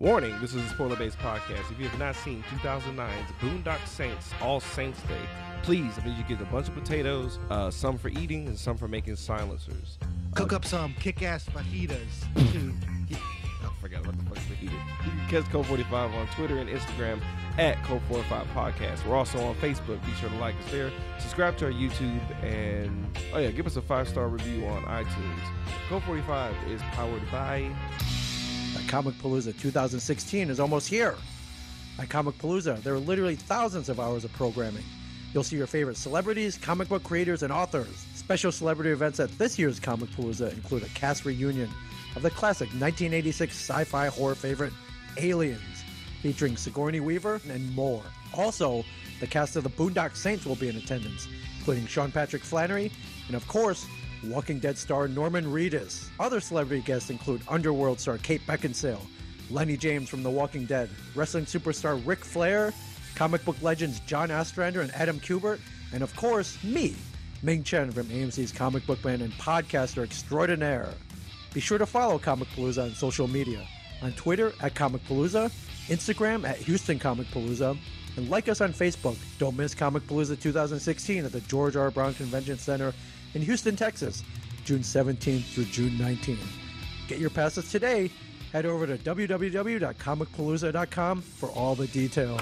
Warning, this is a spoiler based podcast. If you have not seen 2009's Boondock Saints All Saints Day, please, I need you to get a bunch of potatoes, uh, some for eating and some for making silencers. Cook up some kick-ass fajitas. too. I forgot what the fuck fajita. You can catch Cult 45 on Twitter and Instagram at Cult 45 Podcast. We're also on Facebook. Be sure to like us there. Subscribe to our YouTube and, oh yeah, give us a five star review on iTunes. Cult 45 is powered by. Comic Palooza 2016 is almost here. At Comic Palooza, there are literally thousands of hours of programming. You'll see your favorite celebrities, comic book creators, and authors. Special celebrity events at this year's Comic Palooza include a cast reunion of the classic 1986 sci-fi horror favorite Aliens, featuring Sigourney Weaver and more. Also, the cast of the Boondock Saints will be in attendance, including Sean Patrick Flanery, and of course, Walking Dead star Norman Reedus. Other celebrity guests include Underworld star Kate Beckinsale, Lenny James from The Walking Dead, wrestling superstar Ric Flair, comic book legends John Ostrander and Adam Kubert, and of course, me, Ming Chen from AMC's Comic Book Man and podcaster extraordinaire. Be sure to follow Comic Palooza on social media on Twitter at Comic Palooza, Instagram at Houston Comic Palooza, and like us on Facebook. Don't miss Comic Palooza 2016 at the George R. Brown Convention Center in Houston, Texas, June 17th through June 19th. Get your passes today. Head over to www.comicpalooza.com for all the details.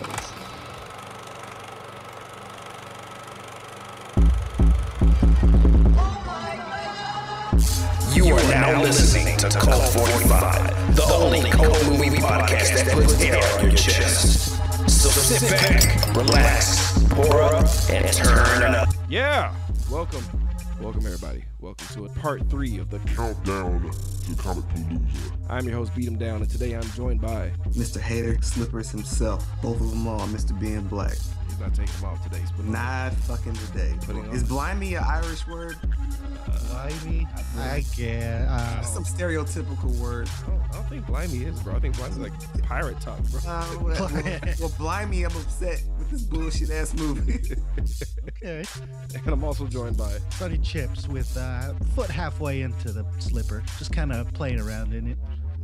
You are now listening to Cult 45, the only cult movie podcast that puts air on your chest. So sit back, relax, pour up, and turn up. Yeah! Welcome. Welcome, everybody. Welcome to part three of the. Countdown to Comic Palooza. I'm your host, Beat 'em Down, and today I'm joined by. Mr. Hater, Slippers himself. Both of them all, Mr. Being Black. He's not taking them off today. He's putting. Not fucking today. Putting on- Is blimey an Irish word? Blimey, I get. Uh, That's some stereotypical word. I don't, I don't think Blimey is, bro. I think blimey is like pirate talk, bro. Uh, well, well, well, blimey, I'm upset with this bullshit ass movie. okay. And I'm also joined by. Sunny Chips with uh, foot halfway into the slipper, just kind of playing around in it.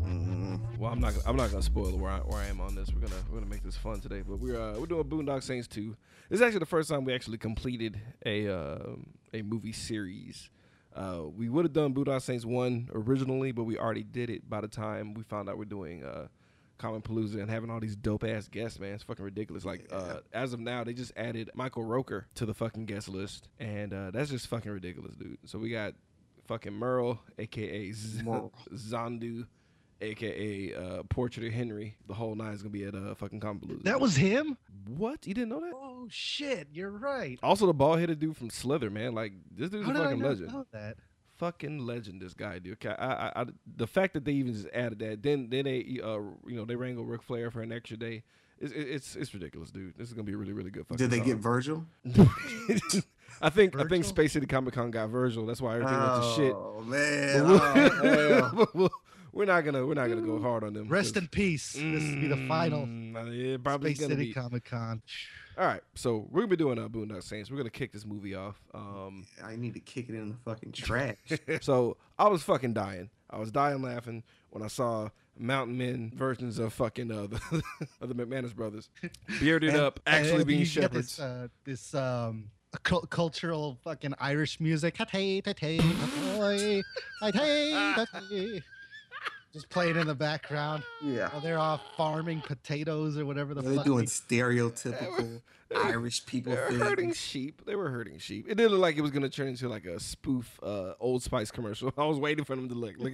Mm, Well, I'm not. I'm not gonna spoil where I, where I am on this. We're gonna we're gonna make this fun today. But we're uh, we're doing Boondock Saints 2. This is actually the first time we actually completed a uh, a movie series. Uh, we would have done Boondock Saints 1 originally, but we already did it by the time we found out we're doing uh, Comic Palooza and having all these dope ass guests. Man, it's fucking ridiculous. Like uh, as of now, they just added Michael Rooker to the fucking guest list, and uh, that's just fucking ridiculous, dude. So we got fucking Merle, aka Z- Merle. Yondu, aka uh, Portrait of Henry. The whole nine is gonna be at uh, fucking Combaloozа. That was him? what? You didn't know that? Oh, shit. You're right. Also, the bald headed dude from Slither, man. Like this dude's How a did I fucking not legend. know that? Fucking legend, this guy, dude. Okay, I, I, I, the fact that they even just added that, then, then they, uh, you know, they wrangle Ric Flair for an extra day. It's, it's, it's ridiculous, dude. This is gonna be a really, really good. Fucking Did they song. get Virgil? I think, I think Virgil? Space City Comic Con got Virgil. That's why everything went to shit. Oh But man. we'll- Oh, hell. we'll- we're not gonna, we're not gonna go hard on them. Rest in peace. This will be the final Mm, yeah, probably Space gonna City be. Comic Con. All right, so we're gonna be doing uh, Boondock Saints. We're gonna kick this movie off. Um, I need to kick it in the fucking trash. so I was fucking dying. I was dying laughing when I saw Mountain Men versions of fucking uh, the, of the McManus brothers, bearded And- up, actually and being you get shepherds. This, uh, this um, cul- cultural fucking Irish music. Just playing in the background yeah. while they're off farming potatoes or whatever the They're fuck. doing they- stereotypical Irish people They were hurting things. sheep. They were hurting sheep. It didn't look like it was gonna turn into like a spoof uh, Old Spice commercial. I was waiting for them to look, look,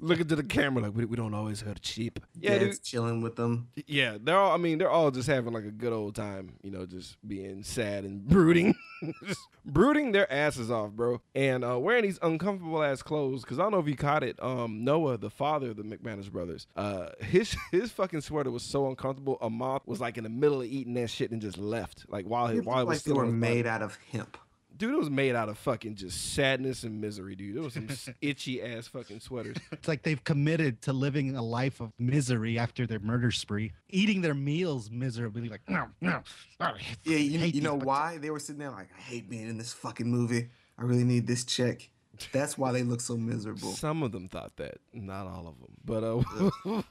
look into the camera like we, we don't always hurt sheep. Yeah, dude. Dad's chilling with them. Yeah, they're all. I mean, they're all just having like a good old time. You know, just being sad and brooding, just brooding their asses off, bro, and uh, wearing these uncomfortable ass clothes. Because I don't know if you caught it. Um, Noah, the father of the McManus brothers, uh, his his fucking sweater was so uncomfortable. A moth was like in the middle of eating that shit and just left. Like while It while it was like they still were on body. made out of hemp. Dude, it was made out of fucking just sadness and misery, dude. It was some itchy ass fucking sweaters. It's like they've committed to living a life of misery after their murder spree, eating their meals miserably. Like, no, no. I Yeah, you, hate you know why they were sitting there like, I hate being in this fucking movie. I really need this check. That's why they look so miserable. Some of them thought that, not all of them. But uh,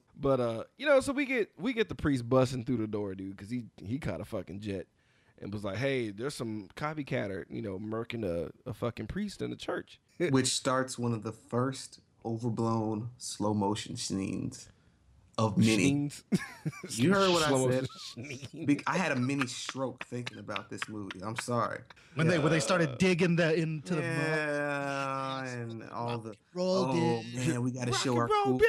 but uh, you know, so we get we get the priest busting through the door, dude, because he he caught a fucking jet and was like, hey, there's some copycatter, you know, murking a, a fucking priest in the church. Which starts one of the first overblown slow motion scenes of many. You heard what I said. Big- I had a mini stroke thinking about this movie. I'm sorry. When they when they started digging the into the mud. yeah, and all the roll oh it. man, we got to show our roll, cool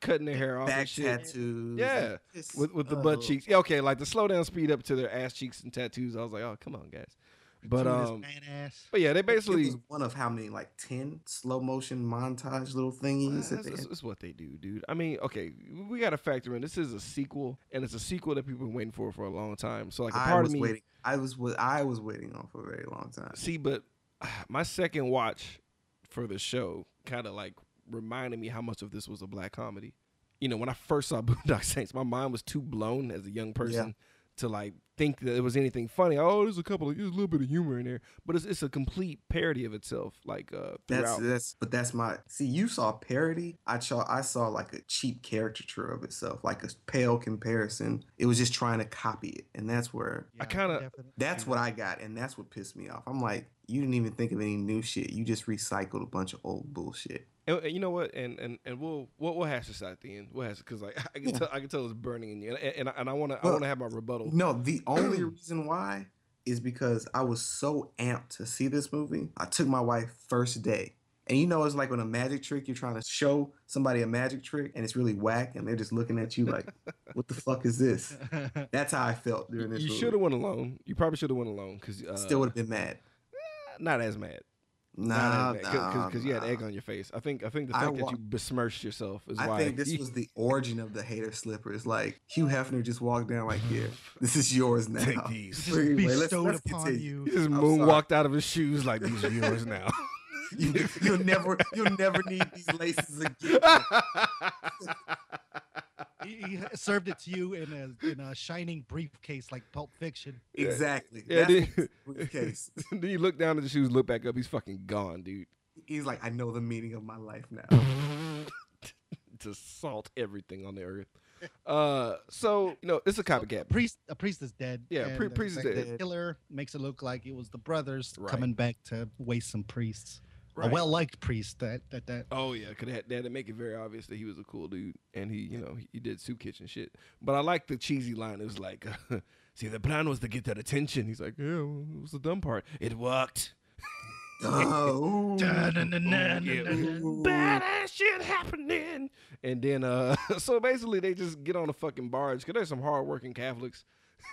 cutting their hair off back and shit. tattoos. Yeah, Like, with with the butt oh. cheeks. Yeah, okay, like the slow down speed up to their ass cheeks and tattoos. I was like, oh, come on, guys. But um, man but yeah, they It basically was one of how many like ten slow motion montage little thingies. that That's, they that's, that's what they do, dude. I mean, okay, we got to factor in this is a sequel, and it's a sequel that people have been waiting for for a long time. So like a I part was of me, waiting. I was wa- I was waiting on for a very long time. see, but my second watch for the show kind of like reminded me how much of this was a black comedy. You know, when I first saw Boondock Saints, my mind was too blown as a young person to like think that it was anything funny. Oh, there's a couple of there's a little bit of humor in there, but it's it's a complete parody of itself. Like uh, That's that's but that's my see. You saw parody. I saw I saw like a cheap caricature of itself, like a pale comparison. It was just trying to copy it, and that's where I kinda- that's what. I got, and that's what pissed me off. I'm like, you didn't even think of any new shit. You just recycled a bunch of old bullshit. And, and you know what? And and and we'll we'll, we'll hash this out at the end. We'll hash it because like I can tell I can tell it's burning in you, and and, and I want to I want to have my rebuttal. No, the only reason why is because I was so amped to see this movie. I took my wife first day. And you know, it's like when a magic trick, you're trying to show somebody a magic trick and it's really whack and they're just looking at you like, what the fuck is this? That's how I felt during this You should have went alone. You probably should have went alone because uh, Still would have been mad. not as mad. Nah, not as nah, because you had egg on your face. I think I think the I fact that you besmirched yourself is I why. I think this was the origin of the hater slippers. Like Hugh Hefner just walked down like, here, this is yours now. Take these. Just Anyway, let's- bestowed let's upon continue. He you. just I'm moonwalked out of his shoes like these are yours now. You, you'll never, you'll never need these laces again. He, he served it to you in a in a shining briefcase like Pulp Fiction. Exactly. Yeah, That's dude. what then you look down at the shoes, look back up. He's fucking gone, dude. He's like, I know the meaning of my life now. to salt everything on the earth. Uh, so you know it's a copycat. Priest, a priest is dead. Yeah, and pri- the priest is second dead. Killer makes it look like it was the brothers Right. coming back to waste some priests. Right. A well-liked priest that that that. Oh yeah, cause that that make it very obvious that he was a cool dude, and he, you know, he, he did soup kitchen shit. But I like the cheesy line. It was like, "See, the plan was to get that attention." He's like, "Yeah, well, it was the dumb part. It worked." oh, ooh. Badass shit happening. And then, uh, so basically, they just get on a fucking barge because there's some hardworking Catholics.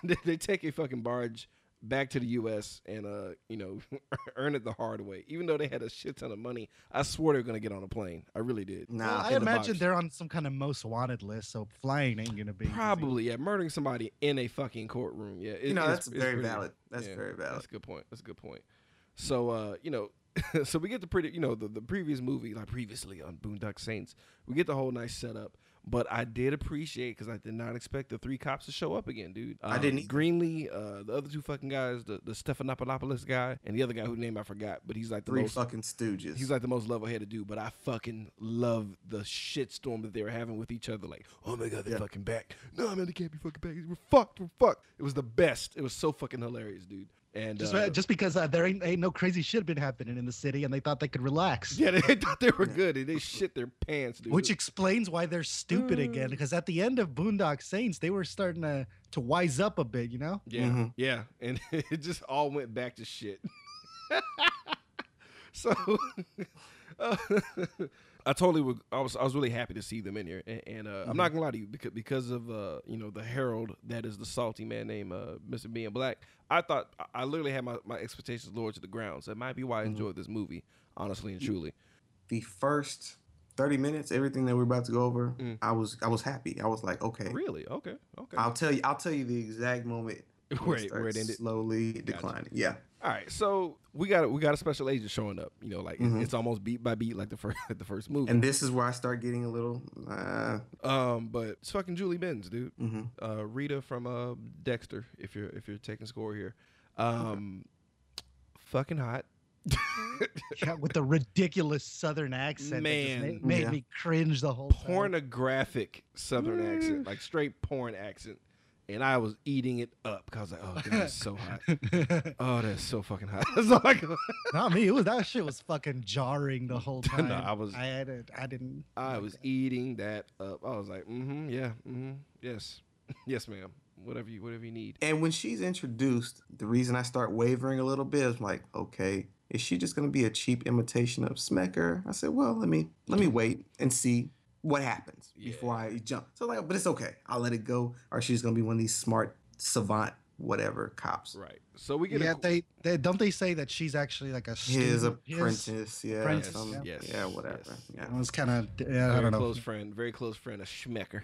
they, they take a fucking barge back to the U.S. and, uh, you know, earn it the hard way. Even though they had a shit ton of money, I swore they were gonna get on a plane. I really did. Nah, Well, I in the imagine box. they're on some kind of most wanted list, so flying ain't gonna be easy. Probably, yeah. Murdering somebody in a fucking courtroom. Yeah, it- you know, it's- that's it's very pretty- valid. That's yeah, very valid. That's a good point. That's a good point. So, uh, you know, so we get the pretty, you know, the, the previous movie, like previously on Boondock Saints, we get the whole nice setup. But I did appreciate because I did not expect the three cops to show up again, dude. I Um, didn't either. Greenly, uh, the other two fucking guys, the the Stephanopoulos guy, and the other guy whose name I forgot, but he's like the Three most fucking stooges. He's like the most level-headed dude, but I fucking love the shitstorm that they were having with each other. Like, oh my god, they're Yeah. fucking back. No, man, they can't be fucking back. We're fucked. We're fucked. It was the best. It was so fucking hilarious, dude. And Just, uh, just because uh, there ain't, ain't no crazy shit been happening in the city, and they thought they could relax. yeah, they thought they were good, and they shit their pants, dude. Which explains why they're stupid Mm. again. Because at the end of Boondock Saints, they were starting to to wise up a bit, you know. Yeah, Mhm. yeah, and it just all went back to shit. so, uh, I totally would. I was I was really happy to see them in here, and, and uh, I'm not gonna lie to you because because of uh, you know the herald that is the salty man named uh, Mr. Being Black. I thought I- literally had my, my expectations lowered to the ground. So it might be why I enjoyed this movie, honestly and truly. the first thirty minutes, everything that we're about to go over, Mm. I was I was happy. I was like, okay, Really? Okay. Okay. I'll tell you. I'll tell you the exact moment Where it- where it ended. slowly declining. Yeah, All right, so we got we got a special agent showing up. You know, like it's- Mhm. it's almost beat by beat, like the first like the first movie. and this is where I start getting a little. Uh, Um, but it's fucking Julie Benz, dude. mhm. Uh, Rita from uh Dexter. If you're if you're taking score here, um, fucking hot. Yeah, with the ridiculous Southern accent, that just Man. ma- made Yeah. me cringe the whole time. pornographic Southern accent, like straight porn accent, and I was eating it up because I was like, oh god, it's so hot. Oh, that's so fucking hot. That's all I could- Not me. It was that shit was fucking jarring the whole time. No, I was- I had it. I didn't. I was eating that up. I was like, mm-hmm, yeah, mm-hmm, yes, yes, ma'am. Whatever you, whatever you need. And when she's introduced, the reason I start wavering a little bit is like, okay, is she just gonna be a cheap imitation of Smecker? I said, well, let me let me wait and see what happens before I jump. So like, but it's okay. I'll let it go. Or she's gonna be one of these smart savant whatever cops. Right. So we get Yeah, a, they, they don't they say that she's actually like a His student? His- apprentice, yeah, apprentice, some- yeah. yeah, whatever, yes. yeah. I was kind of. Yeah, I don't know. close friend, very close friend A Smecker.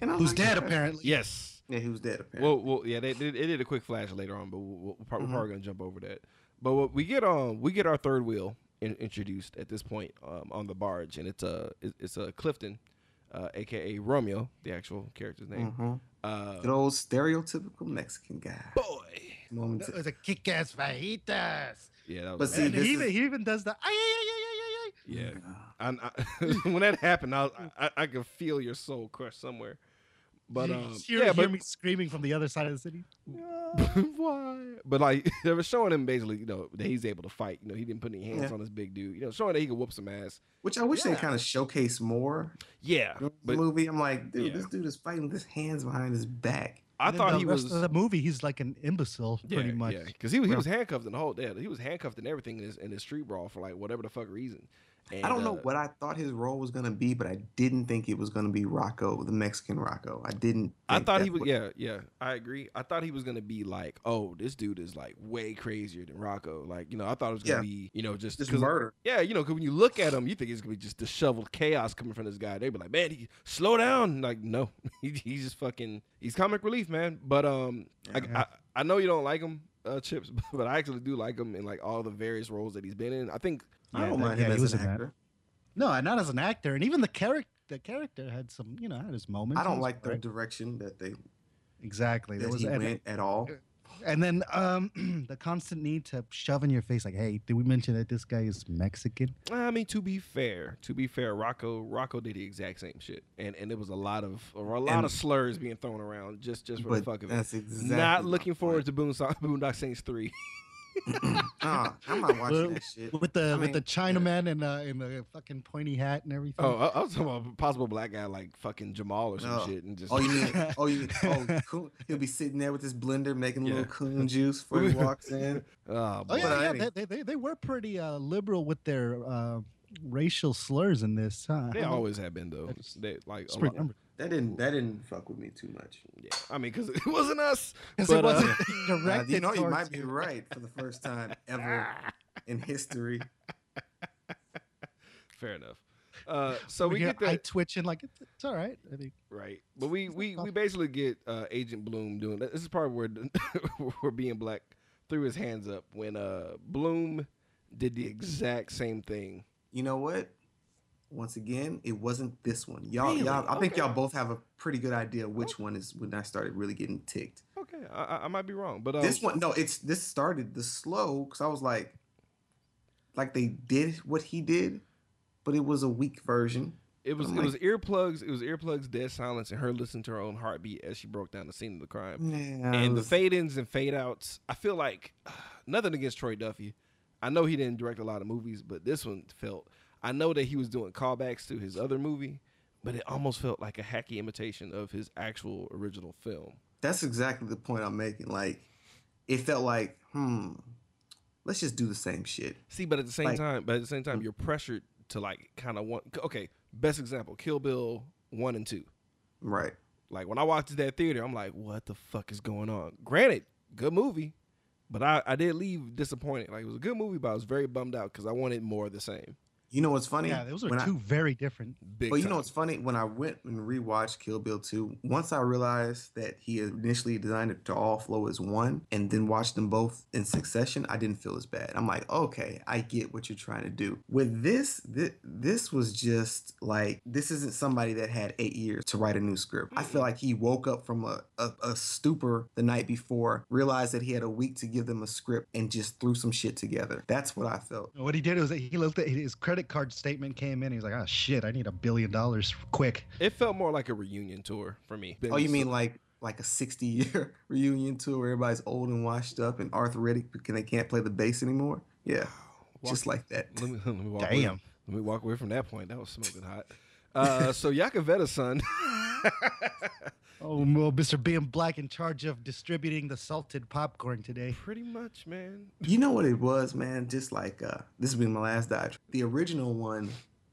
And Who's like dead that. apparently? Yes. Yeah, he was dead apparently. Well, well, yeah, they did. It did a quick flash later on, but we'll, we'll, we're probably, Mhm. probably gonna jump over that. But what we get on, we get our third wheel in, introduced at this point um, on the barge, and it's a it- it's a Clifton, uh, aka Romeo, the actual character's name. Mhm. Uh, Good old stereotypical Mexican guy. boy, Moment It was a kick-ass fajitas. yeah, that But see, and he even, is- he even does the. Ay, ay, ay, ay, ay, ay, ay. yeah, I, I, when that happened, I, was, I I could feel your soul crush somewhere. But You um, hear, yeah, hear but me screaming from the other side of the city. why? But like they were showing him basically, you know, that he's able to fight. You know, he didn't put any hands Yeah. on this big dude. You know, showing that he could whoop some ass. Which I wish they kind of showcase more. Yeah, in the but movie, I'm like, dude, Yeah. this dude is fighting with his hands behind his back. I And thought the he rest was of the movie. He's like an imbecile, yeah, pretty much. Yeah, because he was he was handcuffed in the whole. Yeah, he was handcuffed and everything in his in his street brawl for like whatever the fuck reason. And, I don't know uh, what I thought his role was gonna be, but I didn't think it was gonna be Rocco, the Mexican Rocco. I didn't. I thought he was. what- Yeah, yeah. I agree. I thought he was gonna be like, oh, this dude is like way crazier than Rocco. Like, you know, I thought it was gonna Yeah. be, you know, just just murder. Yeah, you know, because when you look at him, you think it's gonna be just disheveled chaos coming from this guy. They'd be like, man, he slow down. Like, no, he, he's just fucking. He's comic relief, man. But um, I, I I know you don't like him, uh, Chips, but I actually do like him in like all the various roles that he's been in. I think. I don't that- mind yeah, him he as was an in actor. No, not as an actor, and even the character. The character had some, you know, had his moments. I don't was like the alright. direction that they exactly. There that was he and, went at all. and then um, the constant need to shove in your face, like, "Hey, did we mention that this guy is Mexican?" I mean, to be fair, to be fair, Rocco Rocco did the exact same shit, and and there was a lot of or a lot And- of slurs being thrown around just just for the fuck of it. that's exactly Not looking forward point. to Boondock, Boondock Saints three. Ah, I'm not watching With- that shit. with the I with the mean, Chinaman and uh, in the fucking pointy hat and everything. Oh, I, I was talking about a possible black guy like fucking Jamal or some Oh. shit, and just Oh, you mean? Oh, you? Oh, coon, he'll be sitting there with his blender making a Yeah. little coon juice before he walks in. oh, Oh yeah, yeah. They, they, they, they were pretty uh, liberal with their uh, racial slurs in this. Huh? they always have been though. They like a remember- lot, That didn't. That didn't fuck with me too much. yeah. I mean, because it wasn't us. 'Cause but, it uh, wasn't Uh, directed. you know, you might be right for the first time ever in history. fair enough. Uh, so Over we get the eye twitching like it's, it's all right. I mean, Right. But we we, we basically get uh, Agent Bloom doing this is part where where being black threw his hands up when uh Bloom did the exact same thing. You know what? Once again, it wasn't this one. Y'all, Really? y'all. I think y'all both have a pretty good idea which one is when I started really getting ticked. Okay, I, I- might be wrong, but um, this one, no, it's this started the slow because I was like, like they did what he did, but it was a weak version. it was it was earplugs, it was earplugs, dead silence, and her listening to her own heartbeat as she broke down the scene of the crime. Yeah, and it the fade ins and fade outs, I feel like nothing against Troy Duffy. I know he didn't direct a lot of movies, but this one felt. I know that he was doing callbacks to his other movie, but it almost felt like a hacky imitation of his actual original film. that's exactly the point I'm making. Like, it felt like, hmm, let's just do the same shit. See, but at the same Like- time, but at the same time, you're pressured to like kind of want. Okay, best example: Kill Bill one and two. Right. Like when I walked to that theater, I'm like, what the fuck is going on? Granted, good movie, but I, I did leave disappointed. Like it was a good movie, but I was very bummed out because I wanted more of the same. You know what's funny? Yeah, those are When I- two very different. Big But you know what's funny? When I went and rewatched Kill Bill 2, once I realized that he initially designed it to all flow as one and then watched them both in succession, I didn't feel as bad. I'm like, okay, I get what you're trying to do. With this, this, this was just like, this isn't somebody that had eight years to write a new script. I feel like he woke up from a, a, a stupor the night before, realized that he had a week to give them a script, and just threw some shit together. That's what I felt. What he did was that he looked at his credit card statement came in. He was like, "Oh shit, I need a billion dollars quick." It felt more like a reunion tour for me. Oh, you mean like like a 60 year reunion tour where everybody's old and washed up and arthritic because they can't play the bass anymore? Yeah, just like that. Let me, let me walk Away. Damn. Let me walk away from that point. That was smoking hot. Uh, so Yakavetta son. Oh, well, Mr. Being Black in charge of distributing the salted popcorn today. Pretty much, man. You know what it was, man? Just like uh, this will be my last dodge. The original one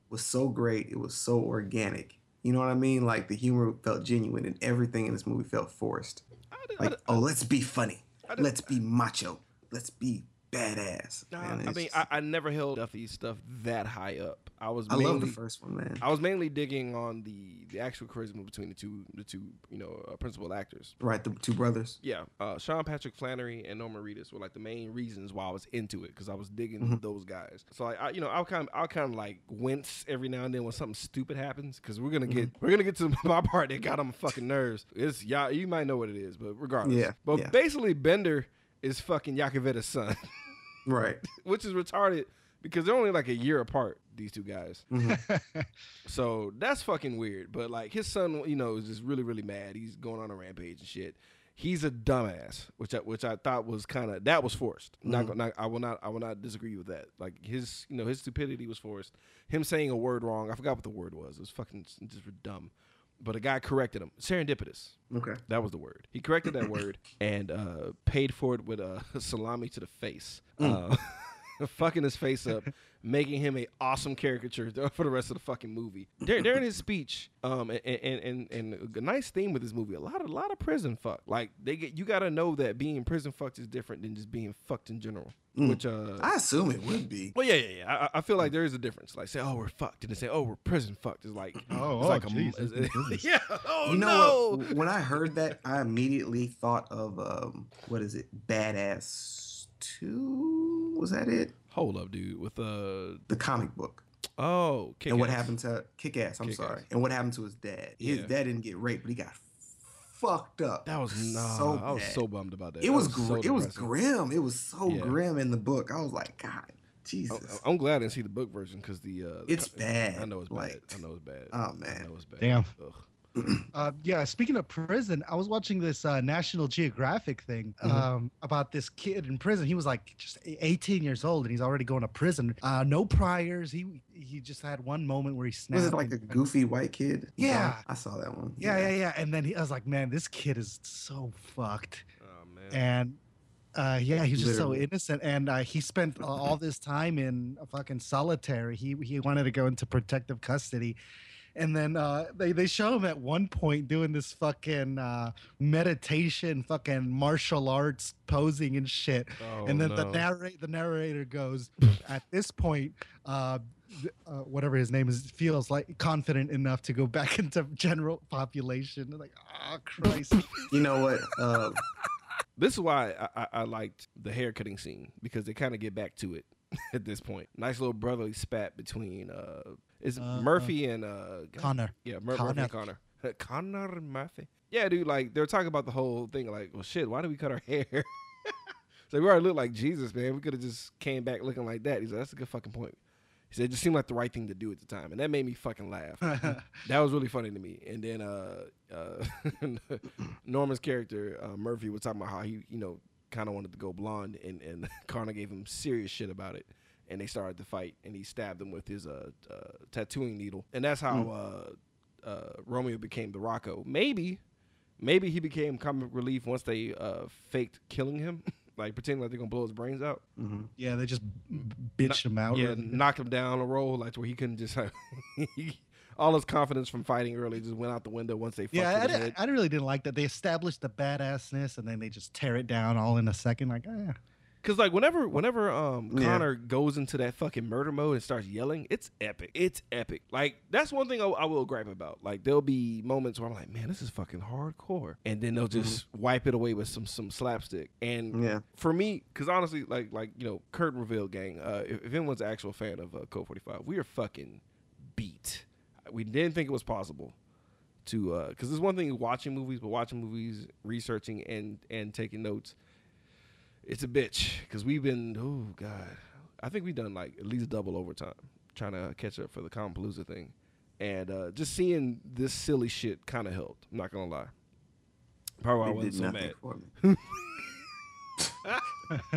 was so great. It was so organic. You know what I mean? Like the humor felt genuine, and everything in this movie felt forced. I did, Like, oh, let's be funny. Did- Let's be macho. Let's be badass. Nah, man. I mean, just- I, I never held Duffy's stuff that high up. I was I mainly, love the first one, man. I was mainly digging on the the actual charisma between the two the two you know uh, principal actors. Right, the two brothers. Yeah, uh, Sean Patrick Flanery and Norman Reedus were like the main reasons why I was into it because I was digging Mhm. those guys. So like, I, you know, I'll kind of, I'll kind of like wince every now and then when something stupid happens because we're gonna get we're gonna get to my part that got on my fucking nerves. It's y'all, you might know what it is, but regardless, Yeah, But yeah. basically, Bender is fucking Yakavetta's son, Right. which is retarded because they're only like a year apart. These two guys. Mhm. So that's fucking weird. But like his son, you know, is just really, really mad. He's going on a rampage and shit. He's a dumbass, which I, which I thought was kind of that was forced. Not, Mhm. go- not I will not I will not disagree with that. Like his you know his stupidity was forced. Him saying a word wrong, I forgot what the word was. It was fucking just dumb. But a guy corrected him. Serendipitous. Okay. That was the word. He corrected that word and uh, paid for it with a salami to the face. Uh, fucking his face up, making him a awesome caricature for the rest of the fucking movie. Dur- during his speech, um, and, and and and a nice theme with this movie, a lot of a lot of prison fuck. Like they get you got to know that being prison fucked is different than just being fucked in general. Mm. Which uh. I assume it would be. well, yeah, yeah, yeah. I, I feel like there is a difference. Like, say, "Oh, we're fucked," and they say, "Oh, we're prison fucked." It's like, Oh, it's oh, like a, jeez, it's- yeah. Oh you know no. what? When I heard that, I immediately thought of um, what is it? Badass Two? Was that it? Hold up, dude. With uh The comic book. oh, kick and what happened to Kick Ass? I'm Kick-Ass. sorry. And what happened to his dad? His Yeah. dad didn't get raped, but he got fucked up. That was nah. so I was so bummed about that. It That was, so gr- it was grim. It was so Yeah. grim in the book. I was like, God, I- Jesus. I'm glad I didn't see the book version because the uh, It's co- bad, I know it's bad. like- I know it's bad. Oh, I man. know it's bad. Damn. Ugh. Uh, yeah, speaking of prison, I was watching this uh, National Geographic thing Mhm. um, about this kid in prison. He was like just 18 years old and he's already going to prison. Uh, no priors. He he just had one moment where he snapped. was it like a goofy white kid? Yeah. I saw that one. Yeah, yeah, yeah. And then he, I was like, man, this kid is so fucked. Oh man. And uh, yeah, he's just so innocent. And uh, he spent uh, all this time in a fucking solitary. He he wanted to go into protective custody. And then uh, they, they show him at one point doing this fucking uh, meditation, fucking martial arts posing and shit. Oh, and then the narrate the narrator goes, at this point, uh, uh, whatever his name is, feels like confident enough to go back into general population. Like, oh Christ. You know what? Uh, This is why I, I, I liked the haircutting scene because they kind of get back to it at this point. Nice little brotherly spat between uh, is Uh, Murphy and uh, Connor. Yeah, Mur- Murphy Connor. and Connor. Connor Murphy. Yeah, dude. Like they're talking about the whole thing. Like, well, shit. Why did we cut our hair? so we already look like Jesus, man. We could have just came back looking like that. He's like, that's a good fucking point. He said it just seemed like the right thing to do at the time, and that made me fucking laugh. that was really funny to me. And then uh, uh, Norman's character uh, Murphy was talking about how he, you know, kind of wanted to go blonde, and and Connor gave him serious shit about it. And they started to fight, and he stabbed him with his uh, uh, tattooing needle, and that's how uh, uh, Romeo became the Rocco. Maybe, maybe he became comic relief once they uh, faked killing him, like pretending like they're gonna blow his brains out. mhm. Yeah, they just bitched him out. Yeah, really. knocked him down a roll, like where he couldn't just have all his confidence from fighting early just went out the window once they fucked Yeah, with I, his di- I really didn't like that. They established the badassness and then they just tear it down all in a second. Like, eh. Cause like whenever whenever um Yeah. Connor goes into that fucking murder mode and starts yelling, it's epic. It's epic. Like that's one thing I, I will gripe about. Like there'll be moments where I'm like, man, this is fucking hardcore, and then they'll just wipe it away with some some slapstick. And Yeah. for me, because honestly, like like you know, Kurt Reveal gang. Uh, if, if anyone's an actual fan of uh, Cult 45, we are fucking beat. We didn't think it was possible to because there's one thing watching movies, but watching movies, researching and and taking notes, it's a bitch because we've been oh god, I think we've done like at least double overtime trying to catch up for the Palooza thing, and uh, just seeing this silly shit kind of helped. I'm not gonna lie. Probably why I wasn't did so nothing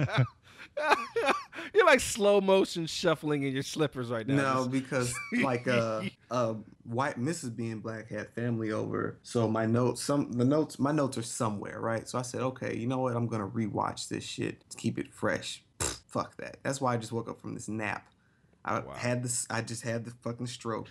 mad. for me. You're like slow motion shuffling in your slippers right now. No, because like uh uh white Mrs. Being Black had family over. So my notes some the notes my notes are somewhere, right? So I said, okay, you know what? I'm gonna rewatch this shit to keep it fresh. Pfft, fuck that. That's why I just woke up from this nap. I Wow. had this I just had the fucking stroke.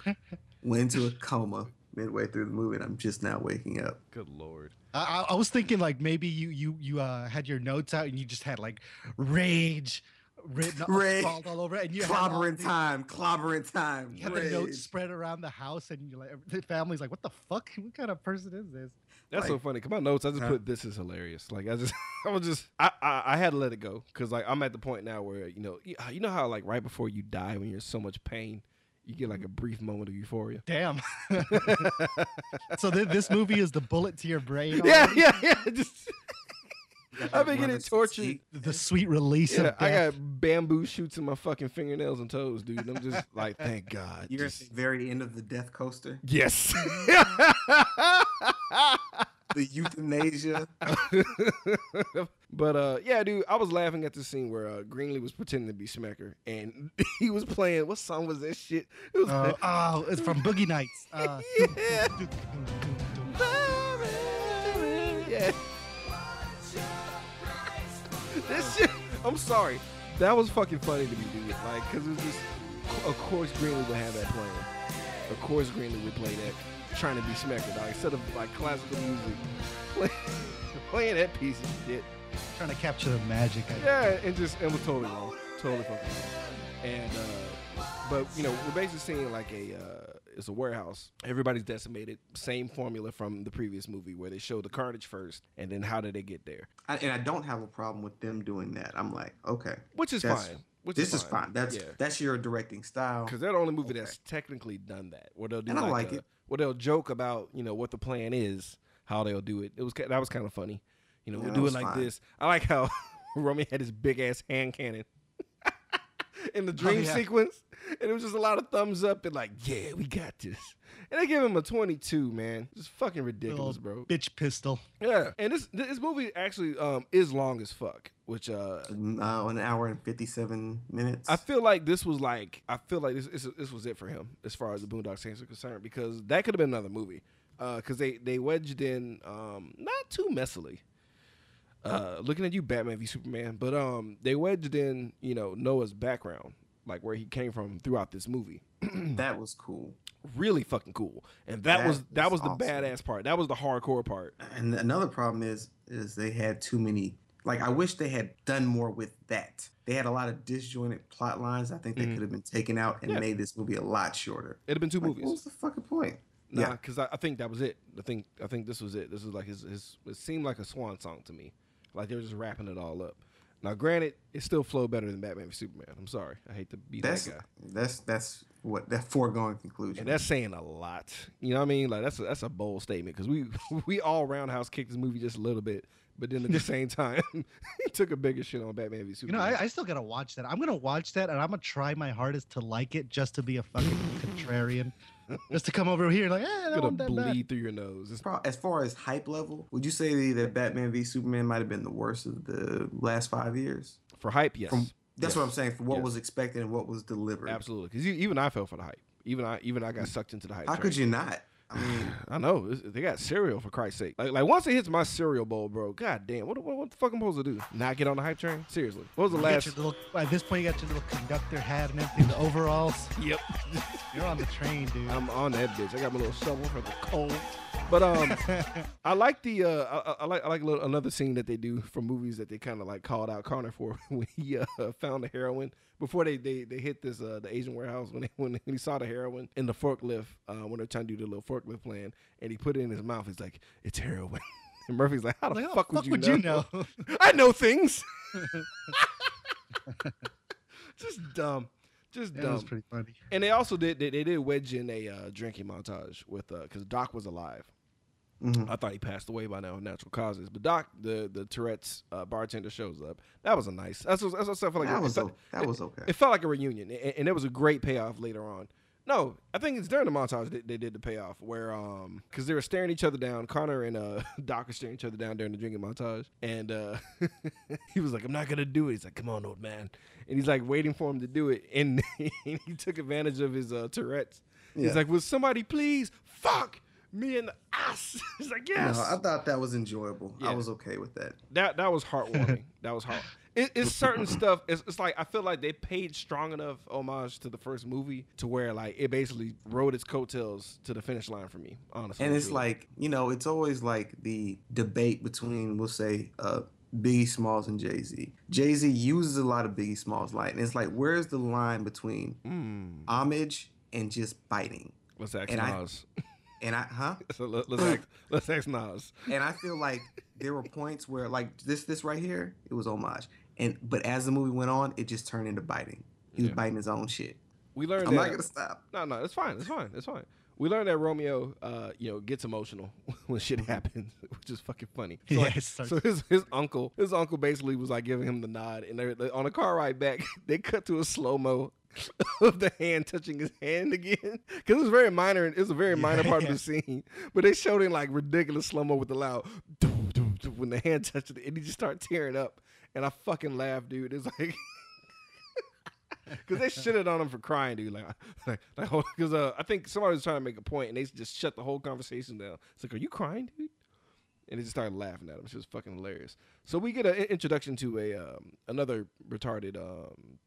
Went into a coma midway through the movie and I'm just now waking up. Good lord. I, I I was thinking like maybe you you you uh, had your notes out and you just had like rage written Rage. all, all over it, and you had Clobbering these- time, clobbering time. You had the notes spread around the house, and you're like, the family's like, "What the fuck? What kind of person is this?" That's so funny. Come on, notes. I just Huh? put this is hilarious. Like I just, I was just, I, I, I had to let it go because like I'm at the point now where you know, you, uh, you know how like right before you die when you're in so much pain, you get like a brief moment of euphoria. Damn. so th- this movie is the bullet to your brain. Yeah, already? yeah, yeah. Just, Got I've been getting runner's tortured. The sweet release yeah, of I death. got bamboo shoots in my fucking fingernails and toes, dude. And I'm just like, thank God. You're at the very end of the death coaster. yes. The euthanasia. but uh, yeah, dude, I was laughing at the scene where uh, Greenly was pretending to be Smecker, and he was playing. What song was that shit? It was Uh, oh, it's from Boogie Nights. Uh, Yeah. yeah. This shit. I'm sorry. That was fucking funny to me, dude. Like, cause it was just. Of course, Greenly would have that playing. Of course, Greenly would play that, trying to be Smecker, dog. Instead of like classical music, play, playing that piece of shit. trying to capture the magic. I Yeah, and just and was totally wrong, totally fucking wrong. And uh, but you know, we're basically seeing like a uh, it's a warehouse. Everybody's decimated. Same formula from the previous movie where they show the carnage first, and then how did they get there? I, and I don't have a problem with them doing that. I'm like, okay, Which is fine. Which this is fine. That's yeah. that's your directing style. Because they're the only movie Okay. that's technically done that. Where they'll do And I like, like a- it. Where they'll joke about you know what the plan is, how they'll do it. It was that was kind of funny. You know, Yeah, we'll do it like fine. this. I like how Romy had his big ass hand cannon in the dream yeah. sequence, and it was just a lot of thumbs up and like, yeah, we got this. And they give him a 22, man. Just fucking ridiculous, Little bro. bitch pistol. Yeah, and this this movie actually um is long as fuck, which uh uh, an hour and fifty seven minutes. I feel like this was like I feel like this this, this was it for him as far as the Boondock Saints are concerned because that could have been another movie because they they wedged in um not too messily. Uh, looking at you, Batman v Superman, but um, they wedged in, you know, Noah's background, like where he came from throughout this movie. that was cool. Really fucking cool, and that, That was that was was the awesome. badass part. That was the hardcore part. And another problem is is they had too many. Like I wish they had done more with that. They had a lot of disjointed plot lines. I think they could have been taken out and. Yeah. made this movie a lot shorter. It'd have been two Like, movies. what was the fucking point? Nah, Yeah. because I, I think that was it. I think I think this was it. This was like his, his it seemed like a swan song to me. Like they were just wrapping it all up. Now, granted, it still flowed better than Batman v Superman. I'm sorry, I hate to be That's that guy, that's that's what that foregone conclusion. and that's saying a lot. You know what I mean? Like that's a, that's a bold statement because we we all roundhouse kicked this movie just a little bit, but then at the same time, he took a bigger shit on Batman v You know, Superman. I, I still gotta watch that. I'm gonna watch that, and I'm gonna try my hardest to like it, just to be a fucking contrarian, just to come over here like, eh, that gonna wasn't that bad. bleed through your nose. It's- Pro- as far as hype level, would you say that Batman v Superman might have been the worst of the last five years? for hype, yes. From that's Yes. what I'm saying. For what Yes. was expected and what was delivered. Absolutely, because even I fell for the hype. Even I even I got sucked into the hype. How train. could you not? I mean, I know they got cereal for Christ's sake. Like, like once it hits my cereal bowl, bro. God damn, what, what, what the fuck am I supposed to do? Not get on the hype train? Seriously, what was the You last? little, at this point, you got your little conductor hat and everything, the overalls. Yep, You're on the train, dude. I'm on that bitch. I got my little shovel for the cold. But um, I like the uh, I, I like I like a little, another scene that they do from movies that they kind of like called out Connor for when he uh, found the heroin before they, they they hit this uh the Asian warehouse when they, when he saw the heroin in the forklift uh when they're trying to do the little forklift plan and he put it in his mouth. He's like, it's heroin. And Murphy's like, how the Like, how fuck, the would, fuck you, know? know? I know things. Just dumb. Just That dumb. was pretty funny. And they also did they, they did wedge in a uh, drinking montage with uh because Doc was alive. Mhm. I thought he passed away by now of natural causes, but Doc, the the Tourette's uh, bartender, shows up. That was a nice. That's what, that's what I felt like. That it, was felt, that was okay. It felt like a reunion, and, and there was a great payoff later on. No, I think it's during the montage that they did the payoff where um because they were staring each other down. Connor and uh Doc were staring each other down during the drinking montage, and uh he was like, "I'm not gonna do it." He's like, "Come on, old man," and he's like waiting for him to do it, and he took advantage of his uh, Tourette's. Yeah. He's like, "Will somebody please fuck me in the ass?" He's like, "Yes." No, I thought that was enjoyable. Yeah. I was okay with that. that that was heartwarming. that was hard. It, it's certain stuff. It's, it's like I feel like they paid strong enough homage to the first movie to where like it basically rode its coattails to the finish line for me. Honestly, And it's like, you know, it's always like the debate between, we'll say, uh, Biggie Smalls and Jay Z. Jay Z uses a lot of Biggie Smalls light, and it's like, where's the line between Mm, homage and just biting? What's that? and I-. And I, huh? so let, let's ask, let's ask Nas. And I feel like there were points where, like this, this right here, it was homage, and but as the movie went on, it just turned into biting. He was Yeah. biting his own shit. We learned I'm that. not gonna stop. No, no, it's fine. It's fine. It's fine. We learned that Romeo, uh, you know, gets emotional when shit happens, which is fucking funny. So, Yeah, like, it so his his uncle, his uncle basically was like giving him the nod, and they're, they on the car ride back, they cut to a slow mo of the hand touching his hand again, because it's very minor. And it's a very minor part of the scene, but they showed in like ridiculous slow mo with the loud doo, doo, doo, when the hand touched it, and he just started tearing up, and I fucking laughed, dude. It's like. Because they shitted on him for crying, dude. Like, like, like, because uh, I think somebody was trying to make a point, and they just shut the whole conversation down. It's like, are you crying, dude? And they just started laughing at him. It was fucking hilarious. So we get an introduction to a um, another retarded um,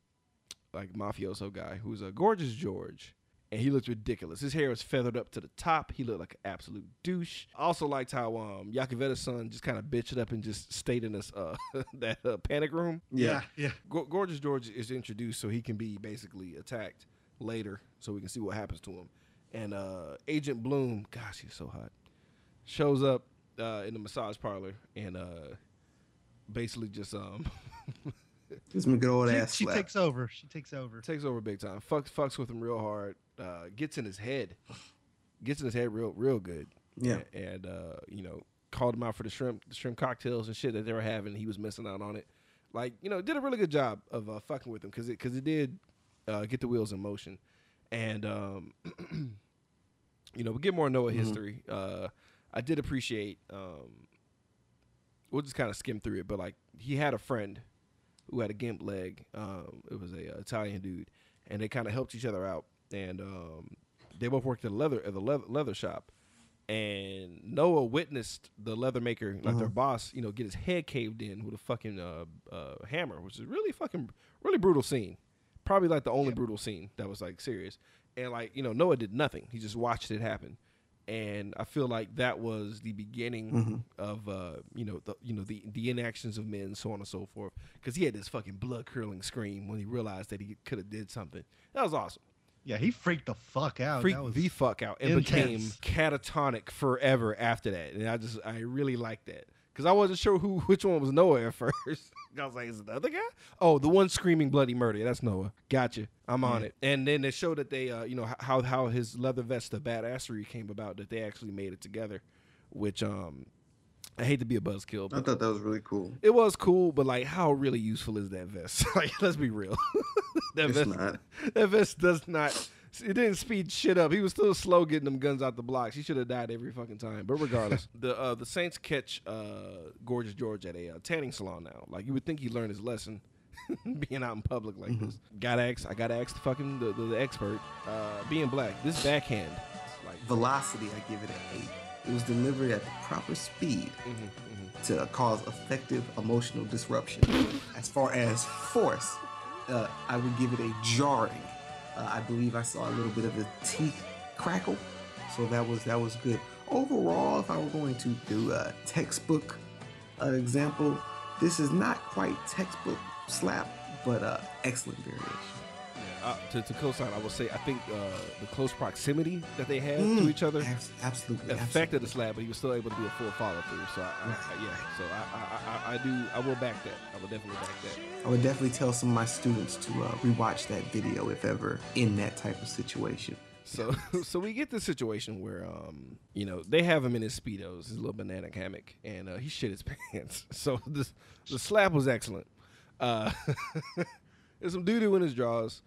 like mafioso guy who's a gorgeous George, and he looks ridiculous. His hair is feathered up to the top. He looked like an absolute douche. I also liked how um, Yakavetta's son just kind of bitched up and just stayed in this uh, that uh, panic room. Yeah, yeah. Go- Gorgeous George is introduced so he can be basically attacked later, so we can see what happens to him. And uh, Agent Bloom, gosh, he's so hot, shows up uh, in the massage parlor and uh, basically just um, This is a good old She, ass she slap. takes over. She takes over. takes over big time. Fucks fucks with him real hard. Uh, gets in his head, gets in his head real real good. Yeah. A- and uh, you know called him out for the shrimp the shrimp cocktails and shit that they were having. He was missing out on it. Like you know did a really good job of uh, fucking with him because it because it did uh, get the wheels in motion. And um, you know we get more Noah history. Uh, I did appreciate. Um, we'll just kind of skim through it, but like he had a friend who had a gimp leg. Um, it was a uh, Italian dude, and they kind of helped each other out. And um, they both worked at a leather at the leather, leather shop. And Noah witnessed the leather maker, like their boss, you know, get his head caved in with a fucking uh, uh, hammer, which is really fucking really brutal scene. Probably like the only brutal scene that was like serious. And like you know, Noah did nothing. He just watched it happen. And I feel like that was the beginning of uh, you know the you know the the inactions of men, so on and so forth. Because he had this fucking blood curdling scream when he realized that he could have did something. That was awesome. Yeah, he freaked the fuck out. Freaked That was the fuck out and became catatonic forever after that. And I just I really liked that because I wasn't sure who which one was Noah at first. I was like, is it the other guy? Oh, the one screaming bloody murder. That's Noah. Gotcha. I'm on it. And then they showed that they, uh, you know, how how his leather vest of badassery came about. That they actually made it together, which um, I hate to be a buzzkill, but I thought that was really cool. it was cool. But like, how really useful is that vest? like, let's be real. that It's vest, not. that vest does not. It didn't speed shit up. He was still slow getting them guns out the blocks. He should have died every fucking time. But regardless, the uh, the Saints catch uh, Gorgeous George at a uh, tanning salon now. Like you would think he learned his lesson, being out in public like this. Gotta ask. I gotta ask the fucking the, the, the expert. Uh, being black, this backhand, like Velocity, I give it an eight. It was delivered at the proper speed to cause effective emotional disruption. As far as force, uh, I would give it a jarring. Uh, I believe I saw a little bit of the teeth crackle, so that was that was good. overall, if I were going to do a textbook uh, example, this is not quite textbook slap, but uh, excellent variation. Uh, to, to co-sign, I will say I think uh, the close proximity that they had Mm, to each other Abs- absolutely, affected the slap, but he was still able to do a full follow through. So I, I, I, yeah, so I, I, I, I do I will back that. I will definitely back that. I would definitely tell some of my students to uh, rewatch that video if ever in that type of situation. So so we get this situation where um you know they have him in his speedos, his little banana hammock, and uh, he shit his pants. So this the slap was excellent. Uh, there's some doo doo in his drawers.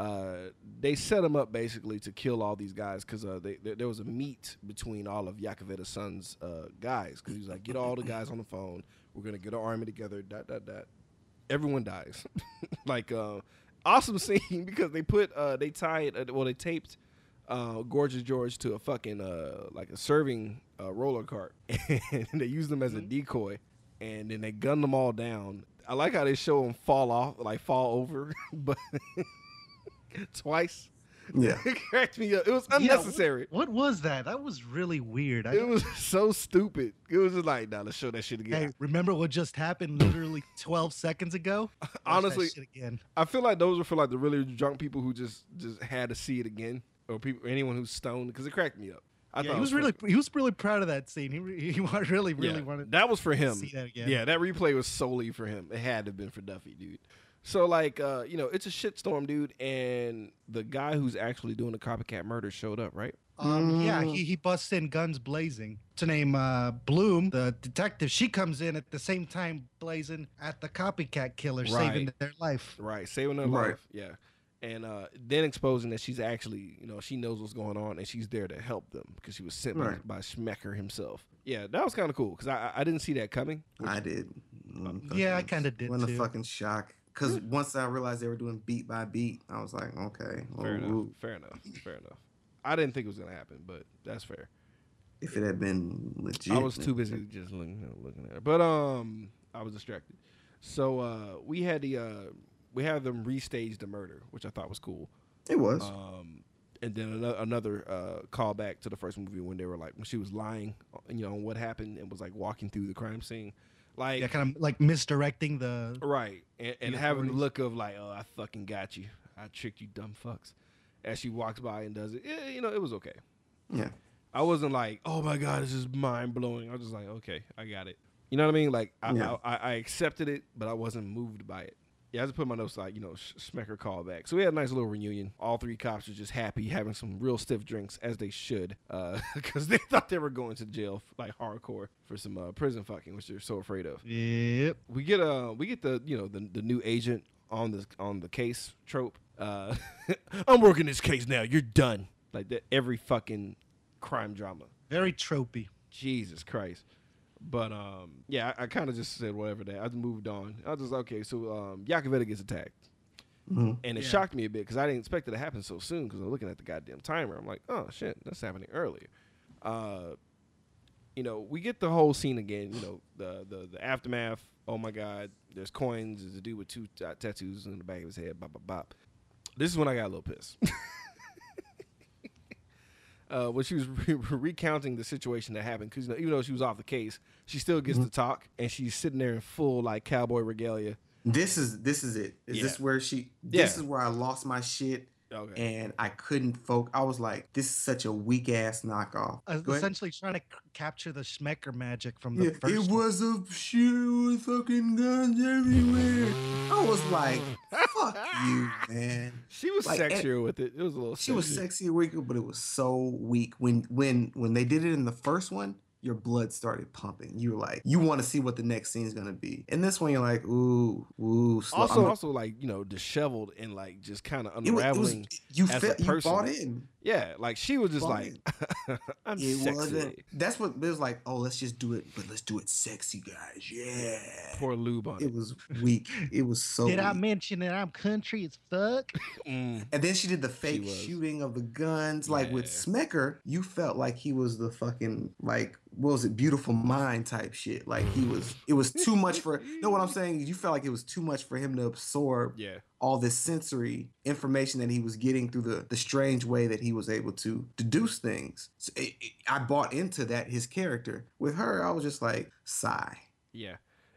Uh, they set him up basically to kill all these guys because uh, they, there there was a meet between all of Yakavetta's son's uh, guys because he was like, get all the guys on the phone. We're gonna get an army together. Dot dot dot. Everyone dies. like uh, awesome scene because they put uh, they tied uh, well they taped uh, Gorgeous George to a fucking uh, like a serving uh, roller cart, and they used them as a decoy, and then they gunned them all down. I like how they show them fall off, like fall over, but twice. Yeah. It cracked me up. It was Yeah, what- unnecessary. what, was that? That was really weird. I It was so stupid. It was just like, nah, let's show that shit again. Hey, remember what just happened literally 12 seconds ago? Watch Honestly, shit again. I feel like those were for like the really drunk people who just just had to see it again, or people anyone who's stoned because it cracked me up. I yeah, thought he it was really he was really proud of that scene. He re- he really really Yeah, wanted that was for him. see that again. Yeah, that replay was solely for him. It had to have been for Duffy, dude. So like, uh, you know, it's a shitstorm, dude, and the guy who's actually doing the copycat murder showed up, right? Um, yeah, he, he busts in guns blazing. To name uh, Bloom, the detective, she comes in at the same time blazing at the copycat killer, saving their life. Right, saving her Right. life. Yeah. And uh, then exposing that she's actually, you know, she knows what's going on and she's there to help them because she was sent by- Right. by, Smecker himself. Yeah, that was kind of cool because I, I I didn't see that coming. I did. Mm, Yeah, I kinda did Wasn't too. a fucking shock. Because once I realized they were doing beat by beat, I was like, okay, well, Fair enough. ooh, Fair enough. Fair enough. I didn't think it was gonna happen, but that's fair. if it had been legit. I was too busy just looking, looking at it. But um, I was distracted. So uh, we had the uh, we had them restage the murder, which I thought was cool. It was. Um, and then another, another uh, callback to the first movie when they were like when she was lying, you know, on what happened and was like walking through the crime scene, like Yeah, kind of like misdirecting the. right, and, and The having the look of like, oh, I fucking got you, I tricked you, dumb fucks. As she walks by and does it, yeah, you know, it was okay. yeah. I wasn't like, oh my god, this is mind blowing. I was just like, okay, I got it. You know what I mean? Like I, Yeah. I, I, I accepted it, but I wasn't moved by it. Yeah, I just put my notes like, you know, Sh- Smecker called back. So we had a nice little reunion. All three cops were just happy, having some real stiff drinks as they should, because they thought they were going to jail like hardcore for some uh, prison fucking, which they're so afraid of. Yep. We get uh we get the you know the the new agent on the on the case trope. Uh, I'm working this case now. You're done. Like that every fucking crime drama. Very tropey. Jesus Christ. But um, yeah, I, I kind of just said whatever that. I moved on. I was just okay. So um, Yakavetta gets attacked, Mhm. and it Yeah. shocked me a bit because I didn't expect it to happen so soon. Because I'm looking at the goddamn timer. I'm like, oh shit, that's happening earlier. Uh, you know, we get the whole scene again. You know, the the the aftermath. Oh my God, there's coins. There's a dude with two t- tattoos in the back of his head. Bop bop bop. This is when I got a little pissed. uh, when she was re- recounting the situation that happened, because you know, even though she was off the case, she still gets to talk, and she's sitting there in full like cowboy regalia. This is this is it. Is this where she? This Yeah. is where I lost my shit, Okay. and I couldn't focus. I was like, this is such a weak ass knockoff. Uh, essentially trying to c- capture the Smecker magic from the Yeah, first. it one. was a shooter with fucking guns everywhere. I was like, fuck you, man. She was Like, and- sexier with it. It was a little. She was sexier. sexy weaker, but it was so weak. When when when they did it in the first one, your blood started pumping. You were like, you want to see what the next scene is gonna be. And this one, you're like, ooh, ooh. Slow. Also, I'm- also like you know, disheveled and like just kind of it was, it unraveling. was you felt you bought in. Yeah, like she was just Bought like, I'm It sexy. wasn't. That's what it was like. Oh, let's just do it, but let's do it sexy, guys. Yeah. Poor lube on It it. was weak. It was so. Did I mention that I'm country as fuck? Mm. And then she did the fake shooting of the guns. Like with Yeah. Smecker, you felt like he was the fucking like what was it, beautiful mind type shit. Like he was. It was too much for. know what I'm saying? You felt like it was too much for him to absorb Yeah, all this sensory information that he was getting through the, the strange way that he was able to deduce things. So it, it- I bought into that his character. With her, I was just like sigh. Yeah,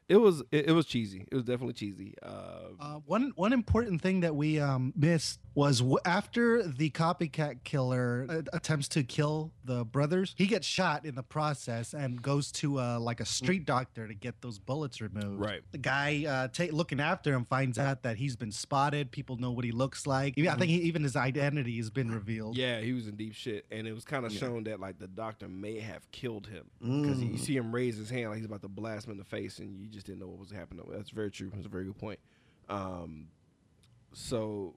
it was it, it was cheesy. It was definitely cheesy. Uh, Uh, one one important thing that we um, missed was w- after the copycat killer uh, attempts to kill the brothers, he gets shot in the process and goes to uh, like a street doctor to get those bullets removed. Right. The guy uh, ta- looking after him finds out that he's been spotted. People know what he looks like. I think he, even his identity has been revealed. yeah, he was in deep shit, and it was kind of Yeah. shown that like the doctor may have killed him because you Mm. see him raise his hand like he's about to blast him in the face, and you just didn't know what was happening. That's very true. That's a very good point. Um, so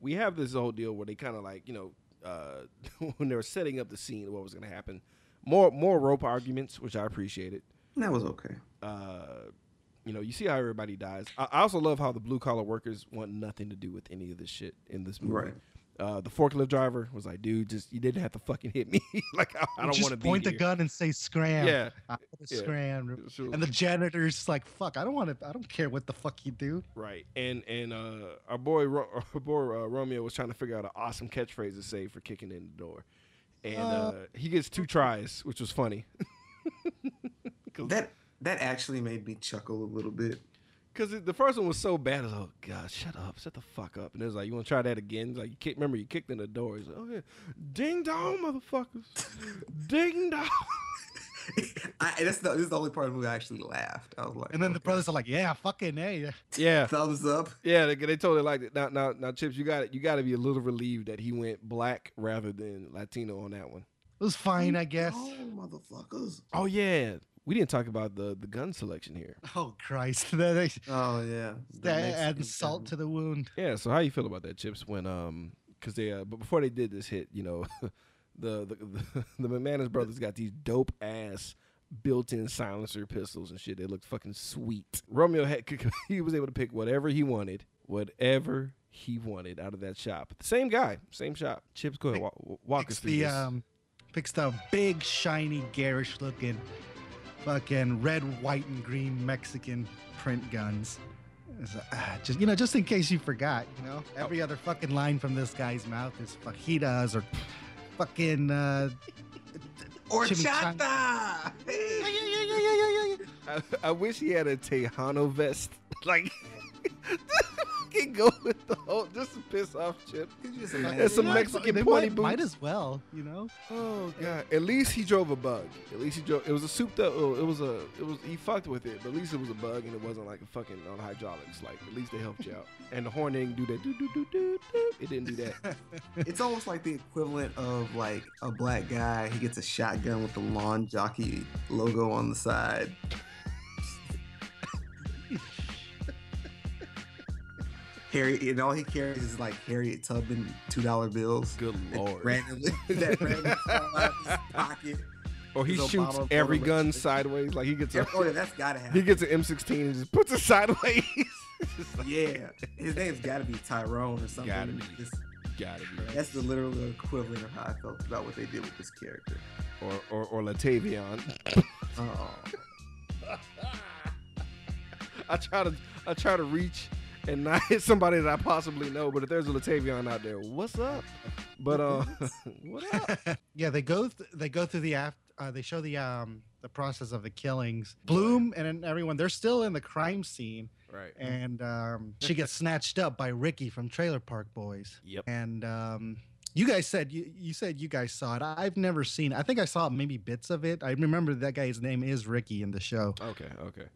we have this whole deal where they kind of like you know uh, when they were setting up the scene of what was going to happen, more more rope arguments, which I appreciated. That was okay. uh, you know, you see how everybody dies. I, I also love how the blue collar workers want nothing to do with any of this shit in this movie. Right. Uh, the forklift driver was like, "Dude, just you didn't have to fucking hit me. like I, I don't want to be point the gun and say scram. Yeah, I yeah. scram. Sure. And the janitor's like, "Fuck, I don't want to. I don't care what the fuck you do." right. And and uh, our boy, Ro- our boy uh, Romeo was trying to figure out an awesome catchphrase to say for kicking in the door, and uh, Uh, he gets two tries, which was funny. That that actually made me chuckle a little bit. Because the first one was so bad. I was like, oh, God, shut up. Shut the fuck up. And it was like, you want to try that again? It's like, you kick, remember, you kicked in the door. He's like, oh, yeah. Ding dong, motherfuckers. Ding dong. I, that's the, this is the only part of the movie I actually laughed. I was like, And then the brothers are like, "Yeah, fucking a." Yeah. thumbs up. Yeah, they, they totally liked it. Now, now, now, Chips, you got it. You got to be a little relieved that he went black rather than Latino on that one. It was fine, I guess. Oh, motherfuckers. Oh yeah, we didn't talk about the the gun selection here. Oh Christ! that Oh yeah. The that adds salt gun. to the wound. Yeah. So how you feel about that, Chips? When um, because they uh, but before they did this hit, you know, the the the, the McManus brothers got these dope ass built-in silencer pistols and shit. They looked fucking sweet. Romeo had he was able to pick whatever he wanted, whatever he wanted out of that shop. The same guy, same shop. Chips, go ahead, walk, walk us Picks through the this. um, picks the big, shiny, garish looking, fucking red, white, and green Mexican print guns. It's, uh, ah, just you know, just in case you forgot, you know, every other fucking line from this guy's mouth is fajitas or fucking. Uh, chimichanga. Horchata. Hey. I, I wish he had a Tejano vest. Like, fucking go with the whole, just to piss off Chip. Could you just There's some Yeah, Mexican they pointy might, might as well, you know. Oh god! At least he drove a bug. At least he drove. It was a souped up. oh, It was a. It was. He fucked with it, but at least it was a bug and it wasn't like a fucking on hydraulics. Like at least they helped you out. And the horn didn't do that. Do do do do do. It didn't do that. It's almost like the equivalent of like a black guy. He gets a shotgun with the lawn jockey logo on the side. Harry, and all he carries is like Harriet Tubman two dollar bills. Good lord. Randomly, that randomly out of his pocket. Or he Obama shoots every gun sideways. Like he gets a. Oh yeah, that's gotta happen. He gets an M16 and just puts it sideways. Like, Yeah, his name's gotta be Tyrone or something. Gotta be. Gotta be. That's the literal equivalent of how I felt about what they did with this character. Or or or Latavion. Oh, I try to I try to reach and not hit somebody that I possibly know. But if there's a Latavion out there, what's up? But uh, what up? yeah, they go th- they go through the aft. Uh, they show the um the process of the killings. Bloom and everyone they're still in the crime scene, Right. and um, she gets snatched up by Ricky from Trailer Park Boys. Yep. And um, you guys said you, you said you guys saw it. I've never seen. it. I think I saw maybe bits of it. I remember that guy's name is Ricky in the show. Okay. Okay.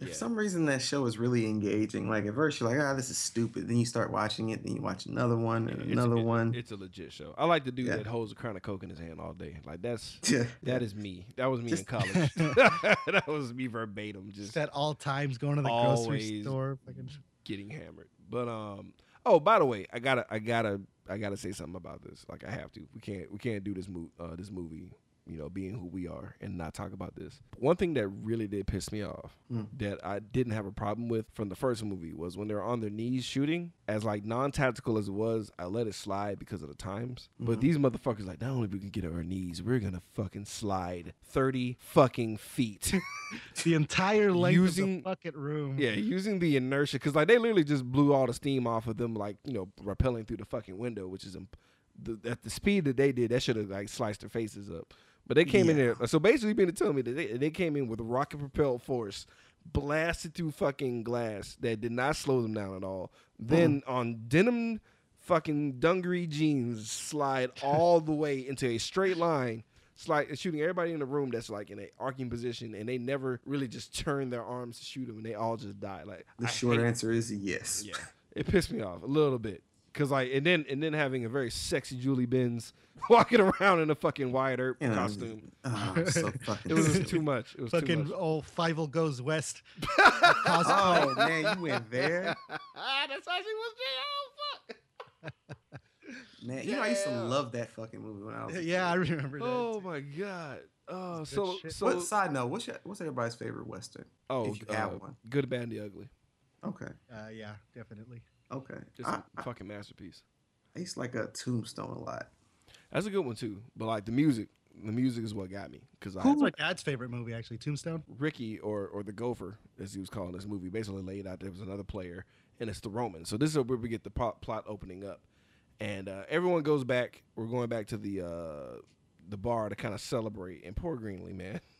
For Yeah. some reason, that show is really engaging. Like at first, you're like, "Ah, this is stupid." Then you start watching it, then you watch another one and It's- another it- one. It's a legit show. I like the dude Yeah. that holds a crown of coke in his hand all day. Like that's yeah, that is me. That was me in college. that was me verbatim, just Just at all times going to the grocery store. Fucking, getting hammered. But um, oh, by the way, I gotta, I gotta, I gotta say something about this. Like I have to. We can't, we can't do this mo- uh, this movie you know, being who we are and not talk about this. One thing that really did piss me off Mm. that I didn't have a problem with from the first movie was when they were on their knees shooting. As like non-tactical as it was, I let it slide because of the times. But Mhm. these motherfuckers like, not only we can get on our knees, we're gonna fucking slide thirty fucking feet. The entire length Using- of the fucking room. Yeah, using the inertia because like they literally just blew all the steam off of them, like you know, rappelling through the fucking window, which is imp- the, at the speed that they did, that should have like sliced their faces up. But they came in there, so basically, mean to tell me that they, they came in with rocket propelled force, blasted through fucking glass that did not slow them down at all. Then mm. on denim fucking dungaree jeans, slide all the way into a straight line slide shooting everybody in the room that's like in a arcing position and they never really just turn their arms to shoot them and they all just die. Like The I short answer is yes. yeah. It pissed me off a little bit because like and then and then having a very sexy Julie Benz walking around in a fucking Wyatt Earp You costume Oh, so fucking. it was just too much it was too Fucking much old Fievel goes west. oh man, you went there, that's how she was oh fuck man. You know I used to love that fucking movie when I was. a Yeah, I remember that. oh my god oh so shit. so what side note? What's your, what's everybody's favorite western? oh if you have uh, one. good bad and the ugly Okay, Uh, yeah, definitely. Okay. just I, a fucking masterpiece I used to like a Tombstone a lot. That's a good one too. But like the music, the music is what got me because I That's my dad's favorite movie, actually. Tombstone. Ricky or or the Gopher, as he was calling this movie, basically laid out there was another player, and it's the Roman. So this is where we get the plot, plot opening up, and uh, everyone goes back. We're going back to the uh, the bar to kind of celebrate. And poor Greenly, man,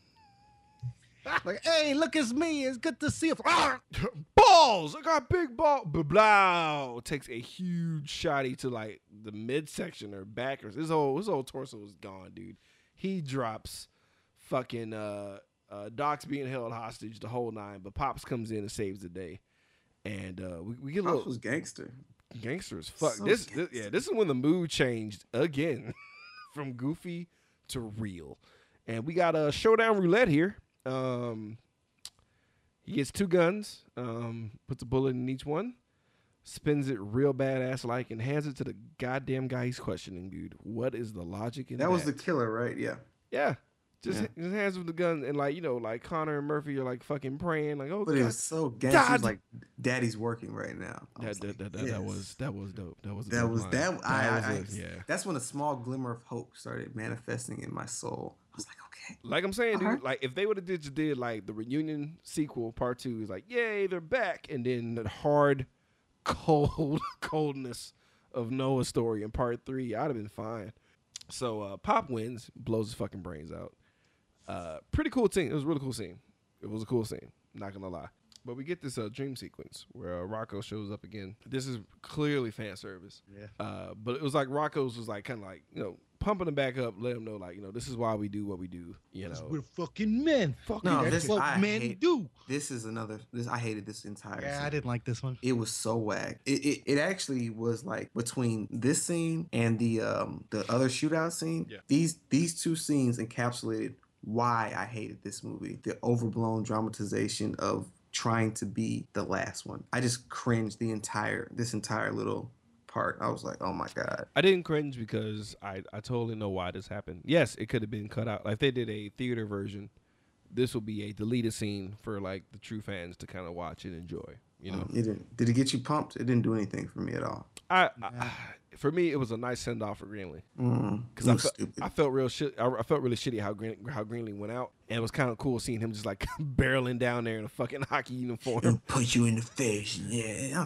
Like, hey, look, it's me. It's good to see you. Balls. I got big ball. Blah, blah. Takes a huge shotty to like the midsection or backers. His whole his whole torso is gone, dude. He drops fucking uh uh Doc's being held hostage the whole nine, but Pops comes in and saves the day. And uh we, we get a Pops little was gangster. gangster as fuck. So this, this yeah, this is when the mood changed again from goofy to real. And we got a showdown roulette here. Um he gets two guns, um, puts a bullet in each one, spins it real badass like, and hands it to the goddamn guy he's questioning, dude. What is the logic in that? That was the killer, right? Yeah. yeah. Just, Yeah. just hands with the gun and like you know like Connor and Murphy are like fucking praying like oh But it was so gangster. It was like, Daddy's working right now. That, was that, like, that, that, that was that was dope that was That dope was line. that. I, was I, a- I- yeah That's when a small glimmer of hope started manifesting in my soul. I was like, okay. Like I'm saying, dude, Alright. like if they would have did, just did like the reunion sequel part two is like, yay, they're back, and then the hard, cold coldness of Noah's story in part three, I'd have been fine. So uh, Pop wins, blows his fucking brains out. Uh, pretty cool scene. It was a really cool scene. It was a cool scene. Not gonna lie. But we get this uh, dream sequence where uh, Rocco shows up again. This is clearly fan service. Yeah. Uh, but it was like Rocco's was like kind of like you know pumping him back up, let him know like you know this is why we do what we do. You know, We're fucking men. Fucking No, that's this- what I men hate- do. This is another. This I hated this entire. Yeah, scene. I didn't like this one. It was so whack. It, it it actually was like between this scene and the um the other shootout scene. Yeah. These these two scenes encapsulated why I hated this movie. The overblown dramatization of trying to be the last one. I just cringed the entire this entire little part. I was like, oh my god. I didn't cringe because I I totally know why this happened. Yes, it could have been cut out. Like if they did a theater version, this will be a deleted scene for like the true fans to kind of watch and enjoy. You mm, know, It didn't. Did it get you pumped? It didn't do anything for me at all. I, I for me it was a nice send off for Greenly. Mm, Because it I. I felt real shit. I, I felt really shitty how Green, how Greenly went out, and it was kind of cool seeing him just like barreling down there in a fucking hockey uniform. It'll punch you in the face. Yeah. I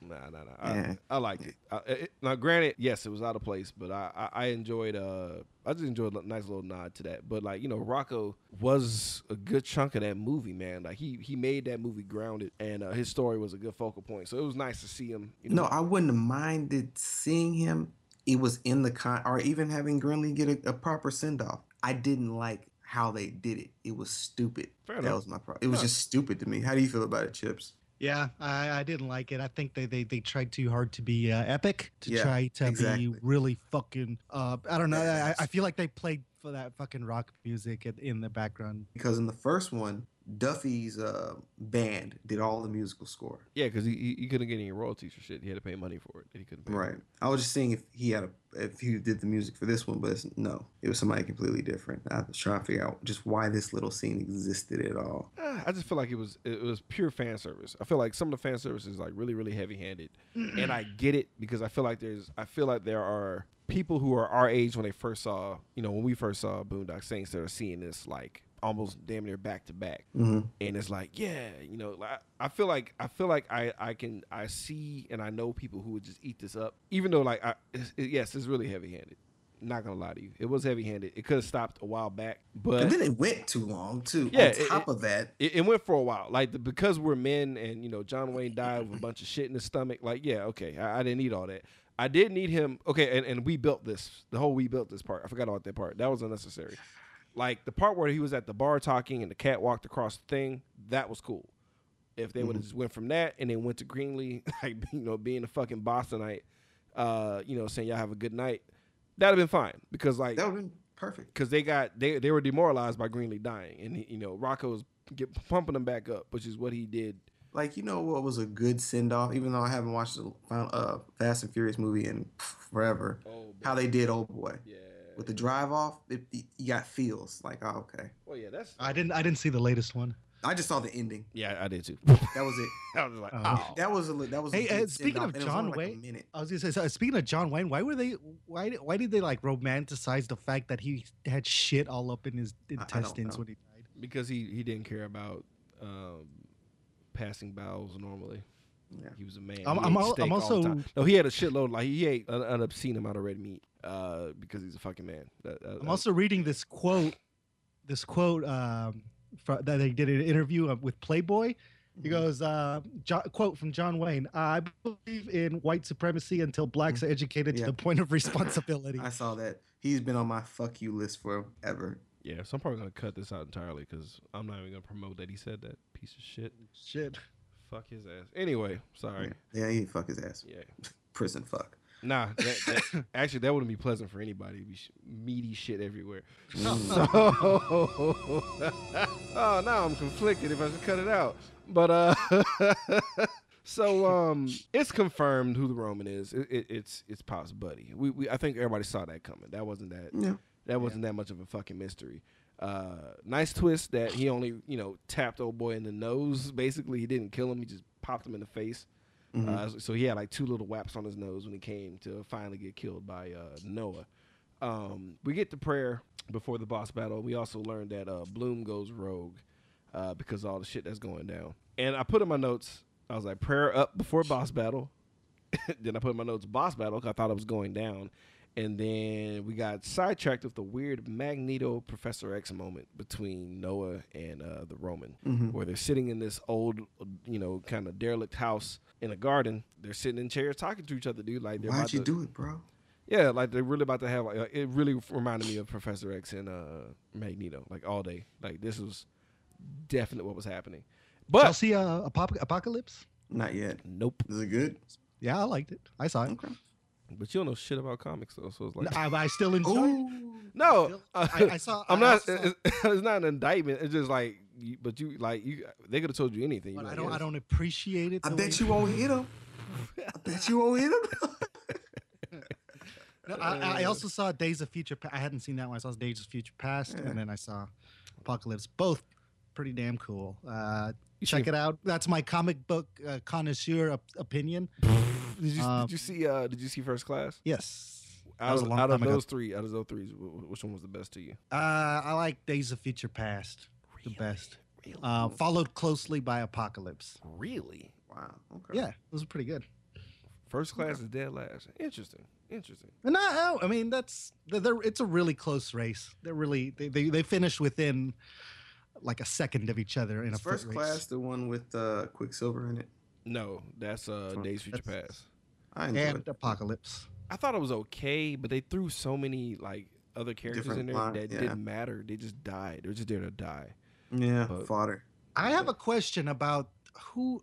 Nah, nah, nah. I, Yeah. I liked it. I, it. Now, granted, yes, it was out of place, but I, I, I enjoyed. Uh, I just enjoyed a nice little nod to that. But like you know, Rocco was a good chunk of that movie, man. Like he he made that movie grounded, and uh, his story was a good focal point. So it was nice to see him. You know, No, I wouldn't have minded seeing him. It was in the con, or even having Greenly get a, a proper send off. I didn't like how they did it. It was stupid. Fair that enough. was my problem. It was Huh. just stupid to me. How do you feel about it, Chips? Yeah, I, I didn't like it. I think they, they, they tried too hard to be uh, epic, to Yeah, try to exactly. be really fucking. Uh, I don't know. I, I feel like they played for that fucking rock music in, in the background. Because in the first one, Duffy's uh, band did all the musical score. Yeah, because he, he couldn't get any royalties for shit. He had to pay money for it. And he couldn't. Pay Right. I was just seeing if he had a if he did the music for this one, but it's, no, it was somebody completely different. I was trying to figure out just why this little scene existed at all. Uh, I just feel like it was it was pure fan service. I feel like some of the fan service is like really really heavy handed, and I get it because I feel like there's I feel like there are people who are our age when they first saw you know when we first saw Boondock Saints that are seeing this like almost damn near back to back, Mm-hmm. and it's like yeah you know like, I feel like I feel like I I can I see and I know people who would just eat this up even though like I it's, it, yes it's really heavy handed. Not gonna lie to you, it was heavy handed. It could have stopped a while back, but And then it went too long too. Yeah, On top it- of that, it, it went for a while. Like the, because we're men, and you know John Wayne died with a bunch of shit in his stomach. Like yeah, okay, I, I didn't need all that. I did need him. Okay, and, and we built this. The whole we built this part. I forgot about that part. That was unnecessary. Like the part where he was at the bar talking and the cat walked across the thing. That was cool. If they would have just went from that and then went to Greenly, like you know, being a fucking Bostonite, uh, you know, saying y'all have a good night, that'd have been fine because like that would have been perfect. because they got they they were demoralized by Greenly dying, and he, you know Rocco's get pumping them back up, which is what he did. Like you know what was a good send off, even though I haven't watched the uh, Fast and Furious movie in forever. Oh, How they did Old Boy yeah. With the drive off, it, it- you got feels like oh okay. Well, yeah, that's I didn't I didn't see the latest one. I just saw the ending. yeah, I did too. That was it. I was like, Oh. oh, That was a li- that was. a Hey, good uh, speaking of and it was John only, like, a Wayne- minute. I was gonna say, so, speaking of John Wayne, why were they? Why did- why did they like romanticize the fact that he had shit all up in his I don't intestines when he died? because he he didn't care about um, passing bowels normally. Yeah. He was a man. I'm- He I'm ate al- I'm also- no. He had a shitload. Like he ate an, an obscene amount of red meat uh, because he's a fucking man. That- that- I'm that- also reading this quote, this quote um, fro- that they did an interview with Playboy. He Mhm. goes, uh, jo- quote from John Wayne: "I believe in white supremacy until blacks are educated Yeah. to the point of responsibility." I saw that. He's been on my fuck you list forever. yeah. So I'm probably gonna cut this out entirely because I'm not even gonna promote that he said that piece of shit. Shit. Fuck his ass. Anyway, sorry. Yeah, he fuck his ass. Yeah. Prison fuck. Nah, that, that, actually, that wouldn't be pleasant for anybody. It'd be sh- meaty shit everywhere. So, oh, now I'm conflicted if I should cut it out. But uh, so um, it's confirmed who the Roman is. It, it, it's it's Pop's buddy. We, we I think everybody saw that coming. That wasn't that Yeah. that wasn't that much of a fucking mystery. Uh, nice twist that he only you know tapped old boy in the nose. Basically, he didn't kill him. He just popped him in the face. Mhm. Uh, so he had like two little whaps on his nose when he came to finally get killed by uh, Noah. Um, we get to prayer before the boss battle. We also learned that uh, Bloom goes rogue uh, because of all the shit that's going down. And I put in my notes, I was like, prayer up before boss battle. then I put in my notes, boss battle, 'cause I thought it was going down. And then we got sidetracked with the weird Magneto Professor X moment between Noah and uh, the Roman, Mhm. where they're sitting in this old, you know, kind of derelict house in a garden. They're sitting in chairs talking to each other, dude. Like they're Why'd about you to, do it, bro? yeah, like they're really about to have like uh, it really reminded me of Professor X and uh Magneto, like all day. Like this was definitely what was happening. Y'all But see uh, Apop- Apocalypse? Not yet. nope. Is it good? Yeah, I liked it. I saw it. Okay. But you don't know shit about comics though, so it's like I, I still enjoy it. Ooh. no. Still- uh, I, I saw. I'm I not. saw- It's, it's not an indictment. It's just like, you, but you like you. They could have told you anything. but You'd I be don't. like, I don't appreciate it. I bet you won't hit him. I bet you won't hit him. No, I, I also saw Days of Future. Pa- I hadn't seen that one. I saw Days of Future Past, Yeah. and then I saw Apocalypse. Both pretty damn cool. Uh, check seen- it out. That's my comic book uh, connoisseur op- opinion. Did you, Um, did you see? Uh, did you see First Class? Yes. That Out was a of, long out of time ago. those three, out of those three, wh- wh- which one was the best to you? Uh, I like Days of Future Past the best. Uh, followed closely by Apocalypse. Really? wow. Okay. Yeah, those are pretty good. First class is dead last. Interesting. Interesting. And I, I mean, that's they're, they're- it's a really close race. They're really they they, they finish within like a second of each other in Is a foot first race. class the one with uh, Quicksilver in it? No, that's uh, Oh, Days Future that's- Past. I enjoyed and it. Apocalypse. I thought it was okay, but they threw so many like other characters Different in there line- that yeah. didn't matter. They just died. They were just there to die. Yeah, But- fodder. I have a question about who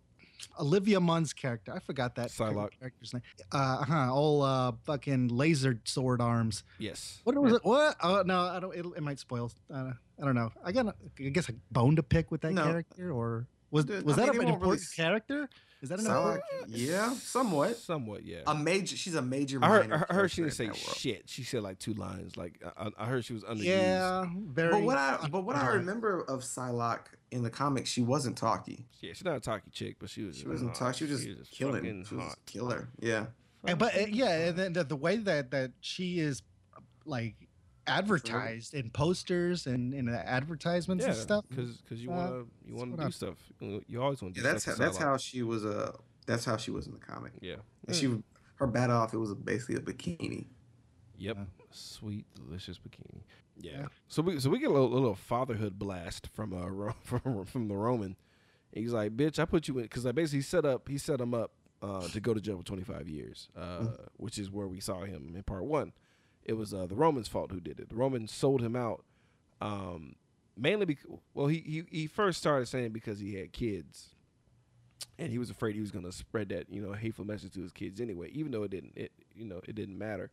Olivia Munn's character. I forgot that Psylocke. character's name. Uh huh. All uh fucking laser sword arms. Yes. What was it? What? Oh no, I don't. It, it might spoil. Uh, I don't know. I got a, I guess a bone to pick with that No. character, or was was I that mean, an they won't really important character? Is that an important? important? yeah, somewhat. Somewhat, yeah. A major. She's a major. I heard, I heard she didn't say shit. She said like two lines. Like I, I heard she was underused. Yeah, very. But what I but what I remember of Psylocke in the comics, she wasn't talky. Yeah, she's not a talky chick, but she was. She wasn't hot. talky. She was just killing. fucking She was hot. killer. Yeah. And, but uh, yeah, and then the, the way that that she is like advertised in posters and in advertisements Yeah, and stuff. because because you Uh, want to you want to do I'm- stuff. You you always want to Yeah, do that's how, that's how she was. Uh, that's how she was in the comic. Yeah. And she her bat off. It was basically a bikini. Yep. Yeah. Sweet, delicious bikini. Yeah. Yeah. So we so we get a little, little fatherhood blast from uh from from the Roman. He's like, "Bitch, I put you in," because I basically set up. He set him up uh, to go to jail for 25 years, uh, which is where we saw him in part one. It was uh, the Romans' fault who did it. The Romans sold him out, um, mainly because well, he, he he first started saying because he had kids, and he was afraid he was going to spread that you know hateful message to his kids anyway. Even though it didn't, it you know it didn't matter.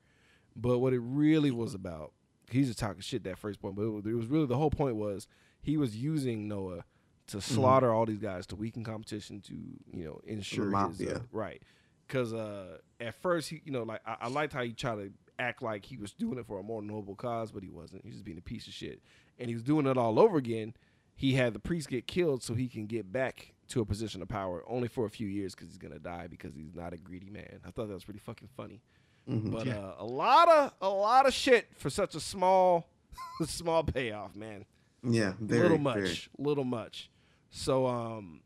But what it really was about, he's just talking shit that first point. But it was, it was really the whole point was he was using Noah to slaughter all these guys to weaken competition to you know ensure his uh, right. Because uh, at first he you know like I, I liked how he tried to act like he was doing it for a more noble cause, but he wasn't. He was just being a piece of shit, and he was doing it all over again. He had the priest get killed so he can get back to a position of power, only for a few years because he's gonna die because he's not a greedy man. I thought that was pretty fucking funny. Mhm. But Yeah. uh, a lot of a lot of shit for such a small small payoff, man. Yeah, very little much, very. little much. So um,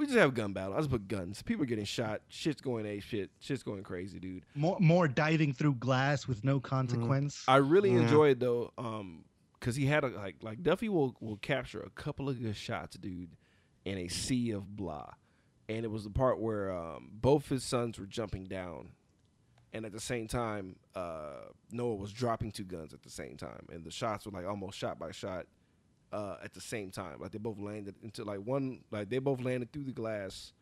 we just have a gun battle. I just put guns. People are getting shot. Shit's going a shit. Shit's going crazy, dude. More more diving through glass with no consequence. I really Yeah. enjoyed though, um, because he had a like like Duffy will will capture a couple of good shots, dude, in a sea of blah, and it was the part where um, both his sons were jumping down, and at the same time, uh, Noah was dropping two guns at the same time, and the shots were like almost shot by shot, uh, at the same time. Like they both landed into like one like they both landed through the glass,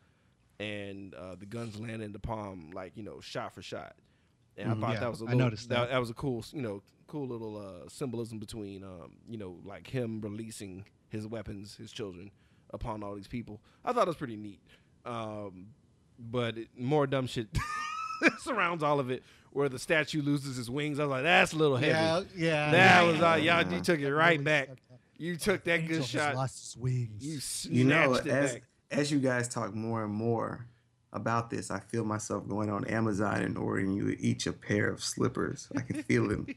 and uh, the guns landed in the palm like you know shot for shot. And I Mhm. thought Yeah, that was a I little, noticed that. that. that was a cool you know cool little uh, symbolism between um, you know like him releasing his weapons, his children, upon all these people. I thought it was pretty neat. Um, but it, more dumb shit surrounds all of it, where the statue loses his wings. I was like, that's a little heavy. yeah, yeah. that yeah, was yeah. uh, y'all. You took it right back. Sucked up. You took that Angel good shot. Lost his wings. You You know, it as back. as you guys talk more and more about this, I feel myself going on Amazon and ordering you each a pair of slippers. I can feel it.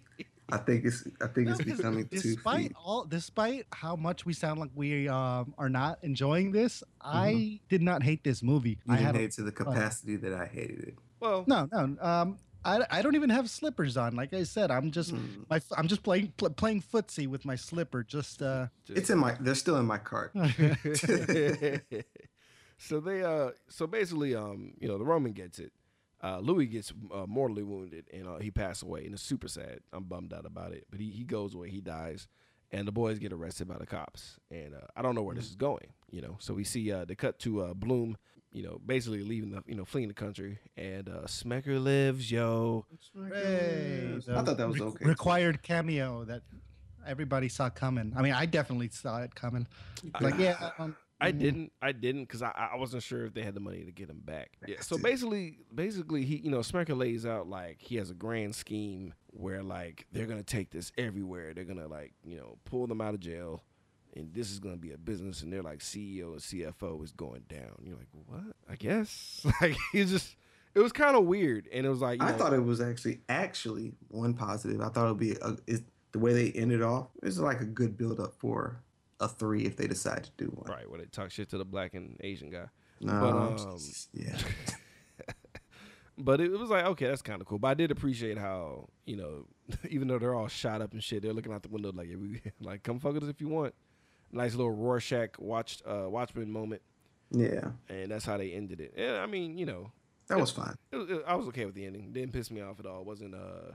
I think it's I think No, it's 'cause becoming too despite feet. all despite how much we sound like we um, are not enjoying this Mm-hmm. i did not hate this movie You i didn't had hate it to the capacity that I hated it. Well, no no um I, I don't even have slippers on like i said i'm just Mm. my f- i'm just playing pl- playing footsie with my slipper just uh It's in my they're still in my cart. so they uh so basically um you know the Roman gets it. Uh, Louis gets uh, mortally wounded and uh, he passed away and it's super sad. I'm bummed out about it, but he, he goes away, he dies, and the boys get arrested by the cops. And uh, I don't know where this is going, you know. So we see uh, they cut to uh, Bloom, you know, basically leaving the you know fleeing the country, and uh, Smecker lives, yo. hey, I thought that was re- okay. required cameo that everybody saw coming i mean i definitely saw it coming like yeah um, I mhm. didn't. I didn't because I I wasn't sure if they had the money to get him back. Yeah. So basically, basically he you know Smecker lays out like he has a grand scheme where like they're gonna take this everywhere. They're gonna like you know pull them out of jail, and this is gonna be a business. And they're like CEO and CFO is going down. You're like what? I guess like it's just it was kind of weird, and it was like I know, thought it was actually actually one positive. I thought it would be a, is the way they ended off. It's like a good build up for a three if they decide to do one. right where they talk shit to the black and Asian guy. No, But, um, yeah. But it, it was like, okay, that's kind of cool. But I did appreciate how, you know, even though they're all shot up and shit, they're looking out the window like, yeah, we, like, come fuck with us if you want. Nice little Rorschach watched uh, Watchmen moment, Yeah. and that's how they ended it. And I mean, you know, That was fine. it, it- I was okay with the ending. Didn't piss me off at all. It wasn't uh,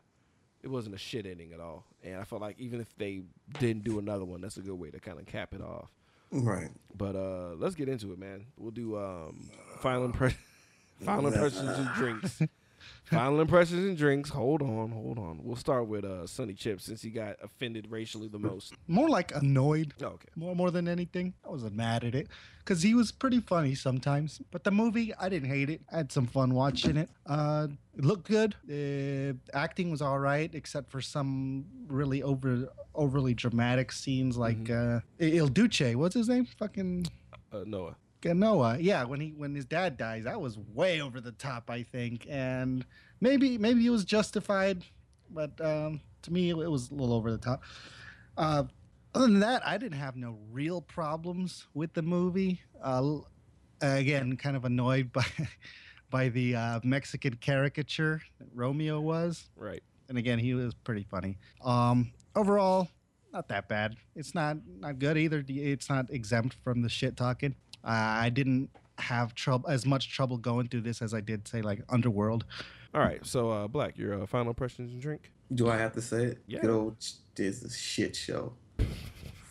it wasn't a shit ending at all. And I felt like even if they didn't do another one, that's a good way to kind of cap it off. Right. But uh, let's get into it, man. We'll do um, final impression, final impressions and drinks. Final impressions and drinks. Hold on, hold on. We'll start with uh Sonny Chip since he got offended racially the most. More like annoyed. Oh, okay. More more than anything. I wasn't mad at it because he was pretty funny sometimes. But the movie, I didn't hate it. I had some fun watching it. Uh, it looked good. The acting was all right, except for some really over overly dramatic scenes like uh, Il Duce. What's his name? Fucking. Uh, Noah. Noah, yeah, when he when his dad dies, that was way over the top, I think, and maybe maybe it was justified, but um, to me it, was a little over the top. Uh, other than that, I didn't have no real problems with the movie. Uh, again, kind of annoyed by by the uh, Mexican caricature that Romeo was, Right. and again, he was pretty funny. Um, overall, not that bad. It's not not good either. It's not exempt from the shit talking. Uh, I didn't have trouble as much trouble going through this as I did say like Underworld. All right. So, uh, Black, your uh, final impressions and drink. Do I have to say it? Yeah. Good old this is a shit show.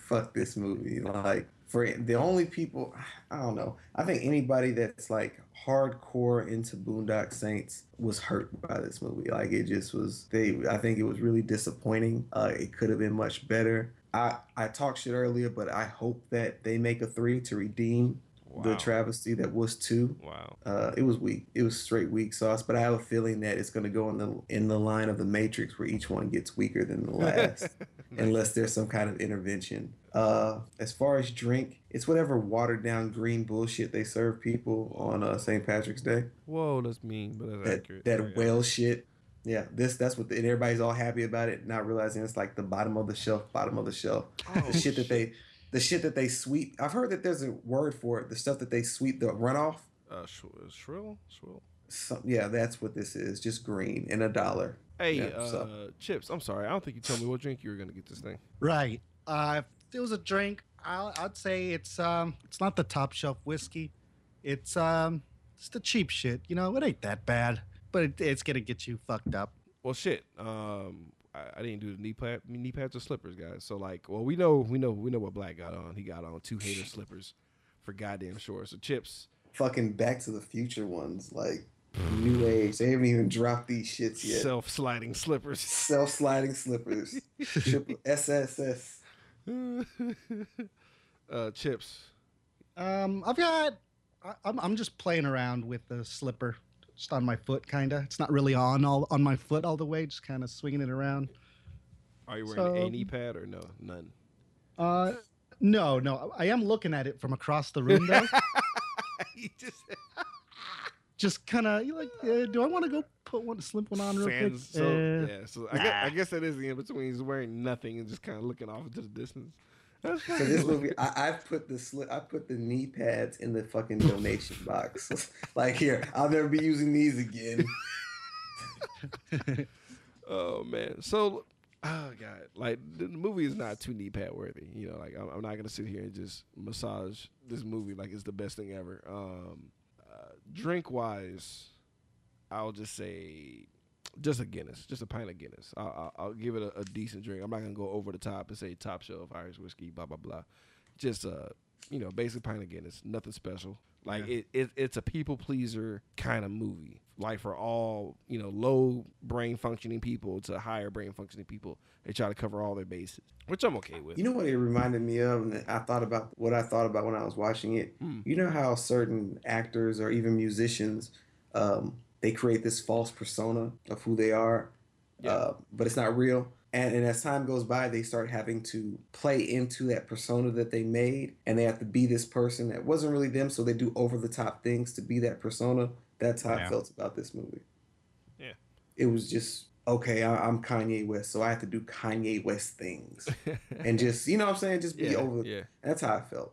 Fuck this movie. Like for the only people, I don't know. I think anybody that's like hardcore into Boondock Saints was hurt by this movie. Like it just was. They. I think it was really disappointing. Uh, it could have been much better. I I talked shit earlier, but I hope that they make a three to redeem the travesty that was two. Wow. Uh, it was weak. It was straight weak sauce. But I have a feeling that it's going to go in the in the line of the Matrix, where each one gets weaker than the last, unless there's some kind of intervention. Uh, as far as drink, it's whatever watered down green bullshit they serve people on uh, St. Patrick's Day. Whoa, that's mean, but that's That accurate. that got whale shit. Yeah, this that's what the, and everybody's all happy about it, not realizing it's like the bottom of the shelf, bottom of the shelf. Oh, the shit that they, the shit that they sweep. I've heard that there's a word for it. The stuff that they sweep the runoff. Uh, sh- shrill, shrill. Some, yeah, that's what this is. Just green and a dollar. Hey, Yeah, uh, so- Chips. I'm sorry. I don't think you told me what drink you were gonna get this thing. Right. Uh, if it was a drink, I'll, I'd say it's um, it's not the top shelf whiskey. It's um, it's the cheap shit. You know, it ain't that bad, but it, it's gonna get you fucked up. Well, shit. Um, I, I didn't do the knee pad, knee pads or slippers, guys. So like, well, we know, we know, we know what Black got on. He got on two hater slippers, for goddamn sure. So Chips. Fucking Back to the Future ones, like New Age. They haven't even dropped these shits yet. Self sliding slippers. Self sliding slippers. Triple SSS. uh, Chips. Um, I've got. I, I'm I'm just playing around with the slipper, just on my foot, kinda. It's not really on all on my foot all the way, just kind of swinging it around. Are you wearing a knee pad or no? None. Uh, no, no, I am looking at it from across the room though. Just just kind of you're like, uh, do I want to go put one slip one on real quick? So Uh, yeah, so I guess, I guess that is the in between. He's wearing nothing and just kind of looking off into the distance. For this movie, I, I've put the slip, I put the knee pads in the fucking donation box. like here, I'll never be using these again. Oh man. So, oh god, like the, the movie is not too knee pad worthy. You know, like I'm, I'm not gonna sit here and just massage this movie like it's the best thing ever. Um, uh, drink wise, I'll just say. Just a Guinness, just a pint of Guinness. I'll, I'll, I'll give it a, a decent drink. I'm not gonna go over the top and say top shelf Irish whiskey, blah blah blah. Just a, you know, basic pint of Guinness, nothing special. Like it, it, it's a people pleaser kind of movie. Like for all you know, low brain functioning people to higher brain functioning people, they try to cover all their bases, which I'm okay with. You know what it reminded me of, and I thought about what I thought about when I was watching it. Hmm. You know how certain actors or even musicians, um, they create this false persona of who they are, Yeah. uh, but it's not real. And, and as time goes by, they start having to play into that persona that they made, and they have to be this person that wasn't really them. So they do over the top things to be that persona. That's how I felt about this movie. Yeah. It was just okay. I, I'm Kanye West, so I have to do Kanye West things and just you know what I'm saying, just be yeah, over. yeah. That's how I felt.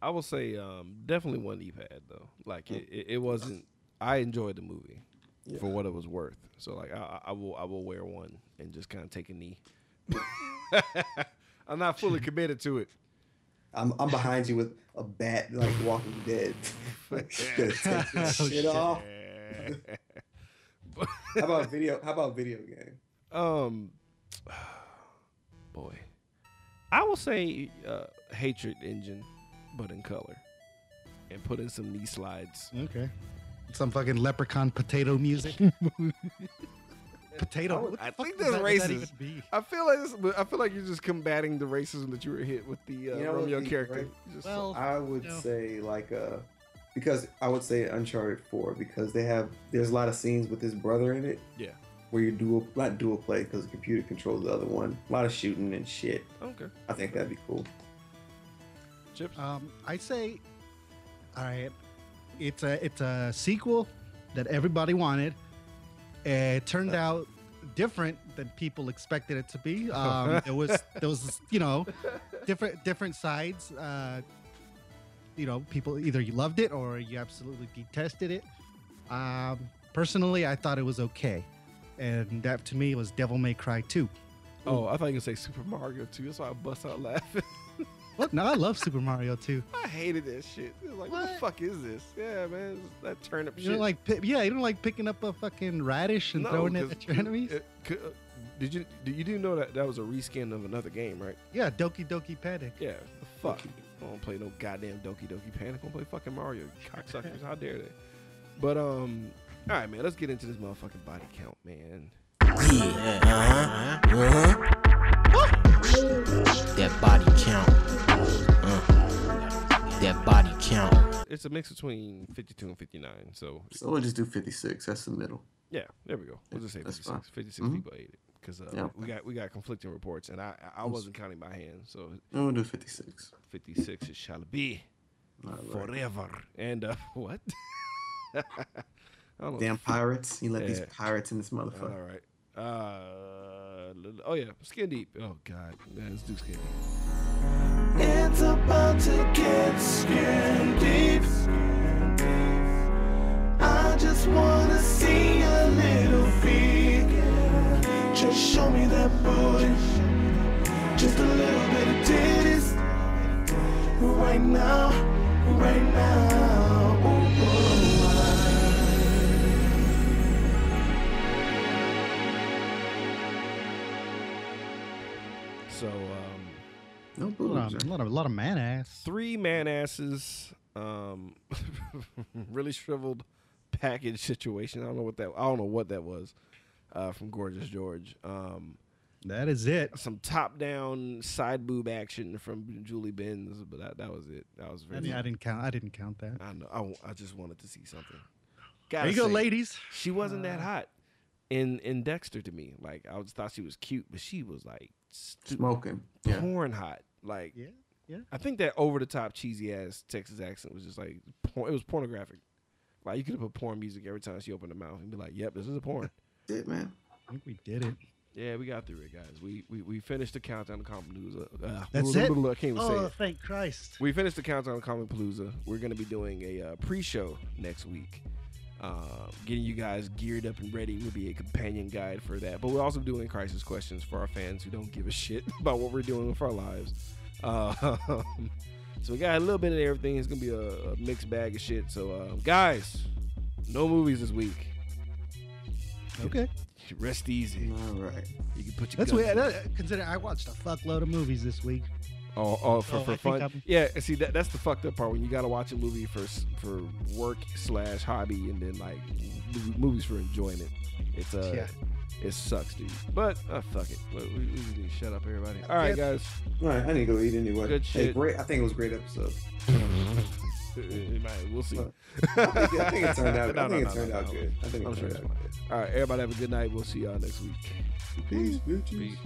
I will say um, definitely one knee pad though. Like it, it, it wasn't. I enjoyed the movie for what it was worth. So like I, I- I will I will wear one and just kind of take a knee. I'm not fully committed to it. I'm I'm behind you with a bat like Walking Dead. like, take this shit off. How about video? How about video game? Um, boy, I will say uh, hatred engine, but in color, and put in some knee slides. okay. Some fucking leprechaun potato music. potato. what the I think does that's that- what does that racist. I feel like this, I feel like you're just combating the racism that you were hit with the uh, You know Romeo the- character. right? Just- Well, I would No. say like uh because I would say Uncharted Four because they have there's a lot of scenes with his brother in it. Yeah. Where you dual not dual play because the computer controls the other one. A lot of shooting and shit. okay, I think that'd be cool. chips. Um, I say, all right, it's a it's a sequel that everybody wanted. It turned out different than people expected it to be. Um, there was there was you know different different sides. Uh, you know, people either you loved it or you absolutely detested it. Um, personally, I thought it was okay, and that to me was Devil May Cry 2. Oh, I thought you were gonna say Super Mario too. That's why I bust out laughing. What? No, I love Super Mario 2. I hated that shit. It was like, what? the fuck is this? Yeah, man, that turnip You shit. don't like, yeah, you don't like picking up a fucking radish and throwing it at your enemies. it could- uh, did you did you do know that that was a reskin of another game, right? Yeah, Doki Doki Panic. Yeah. Fuck. I don't play no goddamn Doki Doki Panic. I don't play fucking Mario. You cocksuckers. How dare they? But um, all right, man. Let's get into this motherfucking body count, man. Yeah, uh-huh, uh-huh. That body count. Uh, that body count. It's a mix between 52 and 59. So So we'll just do 56. That's the middle. yeah, there we go. We'll just say That's 56. fine. 56 Mhm. people ate it because uh, Yeah. we got we got conflicting reports, and I I I wasn't counting by hand, so And we'll do 56. 56 it shall be All right. forever. And uh, what? I know. Damn pirates. You let these pirates in this motherfucker. right. Uh, oh yeah, skin deep. Oh god, yeah, let's do skin deep. It's about to get skin deep. I just wanna see a little. Just show me that booty. Just a little bit of titties. Right now, right now. So um, No A lot, of, a lot of a lot of man ass. three man asses. Um, really shriveled package situation. I don't know what that. I don't know what that was. Uh, from Gorgeous George. Um, That is it. some top down side boob action from Julie Benz, but that that was it. That was I, very. mean, I didn't count. I didn't count that. I know. I, w- I just wanted to see something. There Gotta you go, ladies. She wasn't that Uh, hot in in Dexter to me. Like I just thought she was cute, but she was like stu- Smoking. Yeah. porn hot. Like Yeah, yeah. I think that over the top cheesy ass Texas accent was just like por- it was pornographic. Like you could have put porn music every time she opened her mouth and be like, "Yep, this is a porn." Shit, man. I think we did it. yeah, we got through it, guys. We we, we finished the countdown to Comic Palooza. Uh, That's it? I can't even say Oh, it. thank Christ. We finished the countdown to Comic Palooza. We're going to be doing a uh, pre-show next week. Uh, getting you guys geared up and ready will be a companion guide for that. But we're also doing crisis questions for our fans who don't give a shit about what we're doing with our lives. Uh, so we got a little bit of everything. It's gonna be a, a mixed bag of shit. So uh, guys, no movies this week. Okay. Rest easy. All right. You can put your That's weird. That, consider I watched a fuckload of movies this week. Oh, oh, for, Oh, for I fun. Yeah, see that that's the fucked up part when you gotta watch a movie for for work slash hobby and then like movies for enjoyment. It's uh, Yeah. it sucks, dude. But uh, fuck it. We, we, we need to shut up, everybody. All right, guys. All right. I need to go eat anyway. Good Hey, shit. great. I think it was a great episode. It- it might- we'll see. I think, I think it turned out. No, I think no, it turned no, out no. good. I think I'm it sure turned out fine. All right, everybody have a good night. We'll see y'all next week. Peace, bitches. Peace.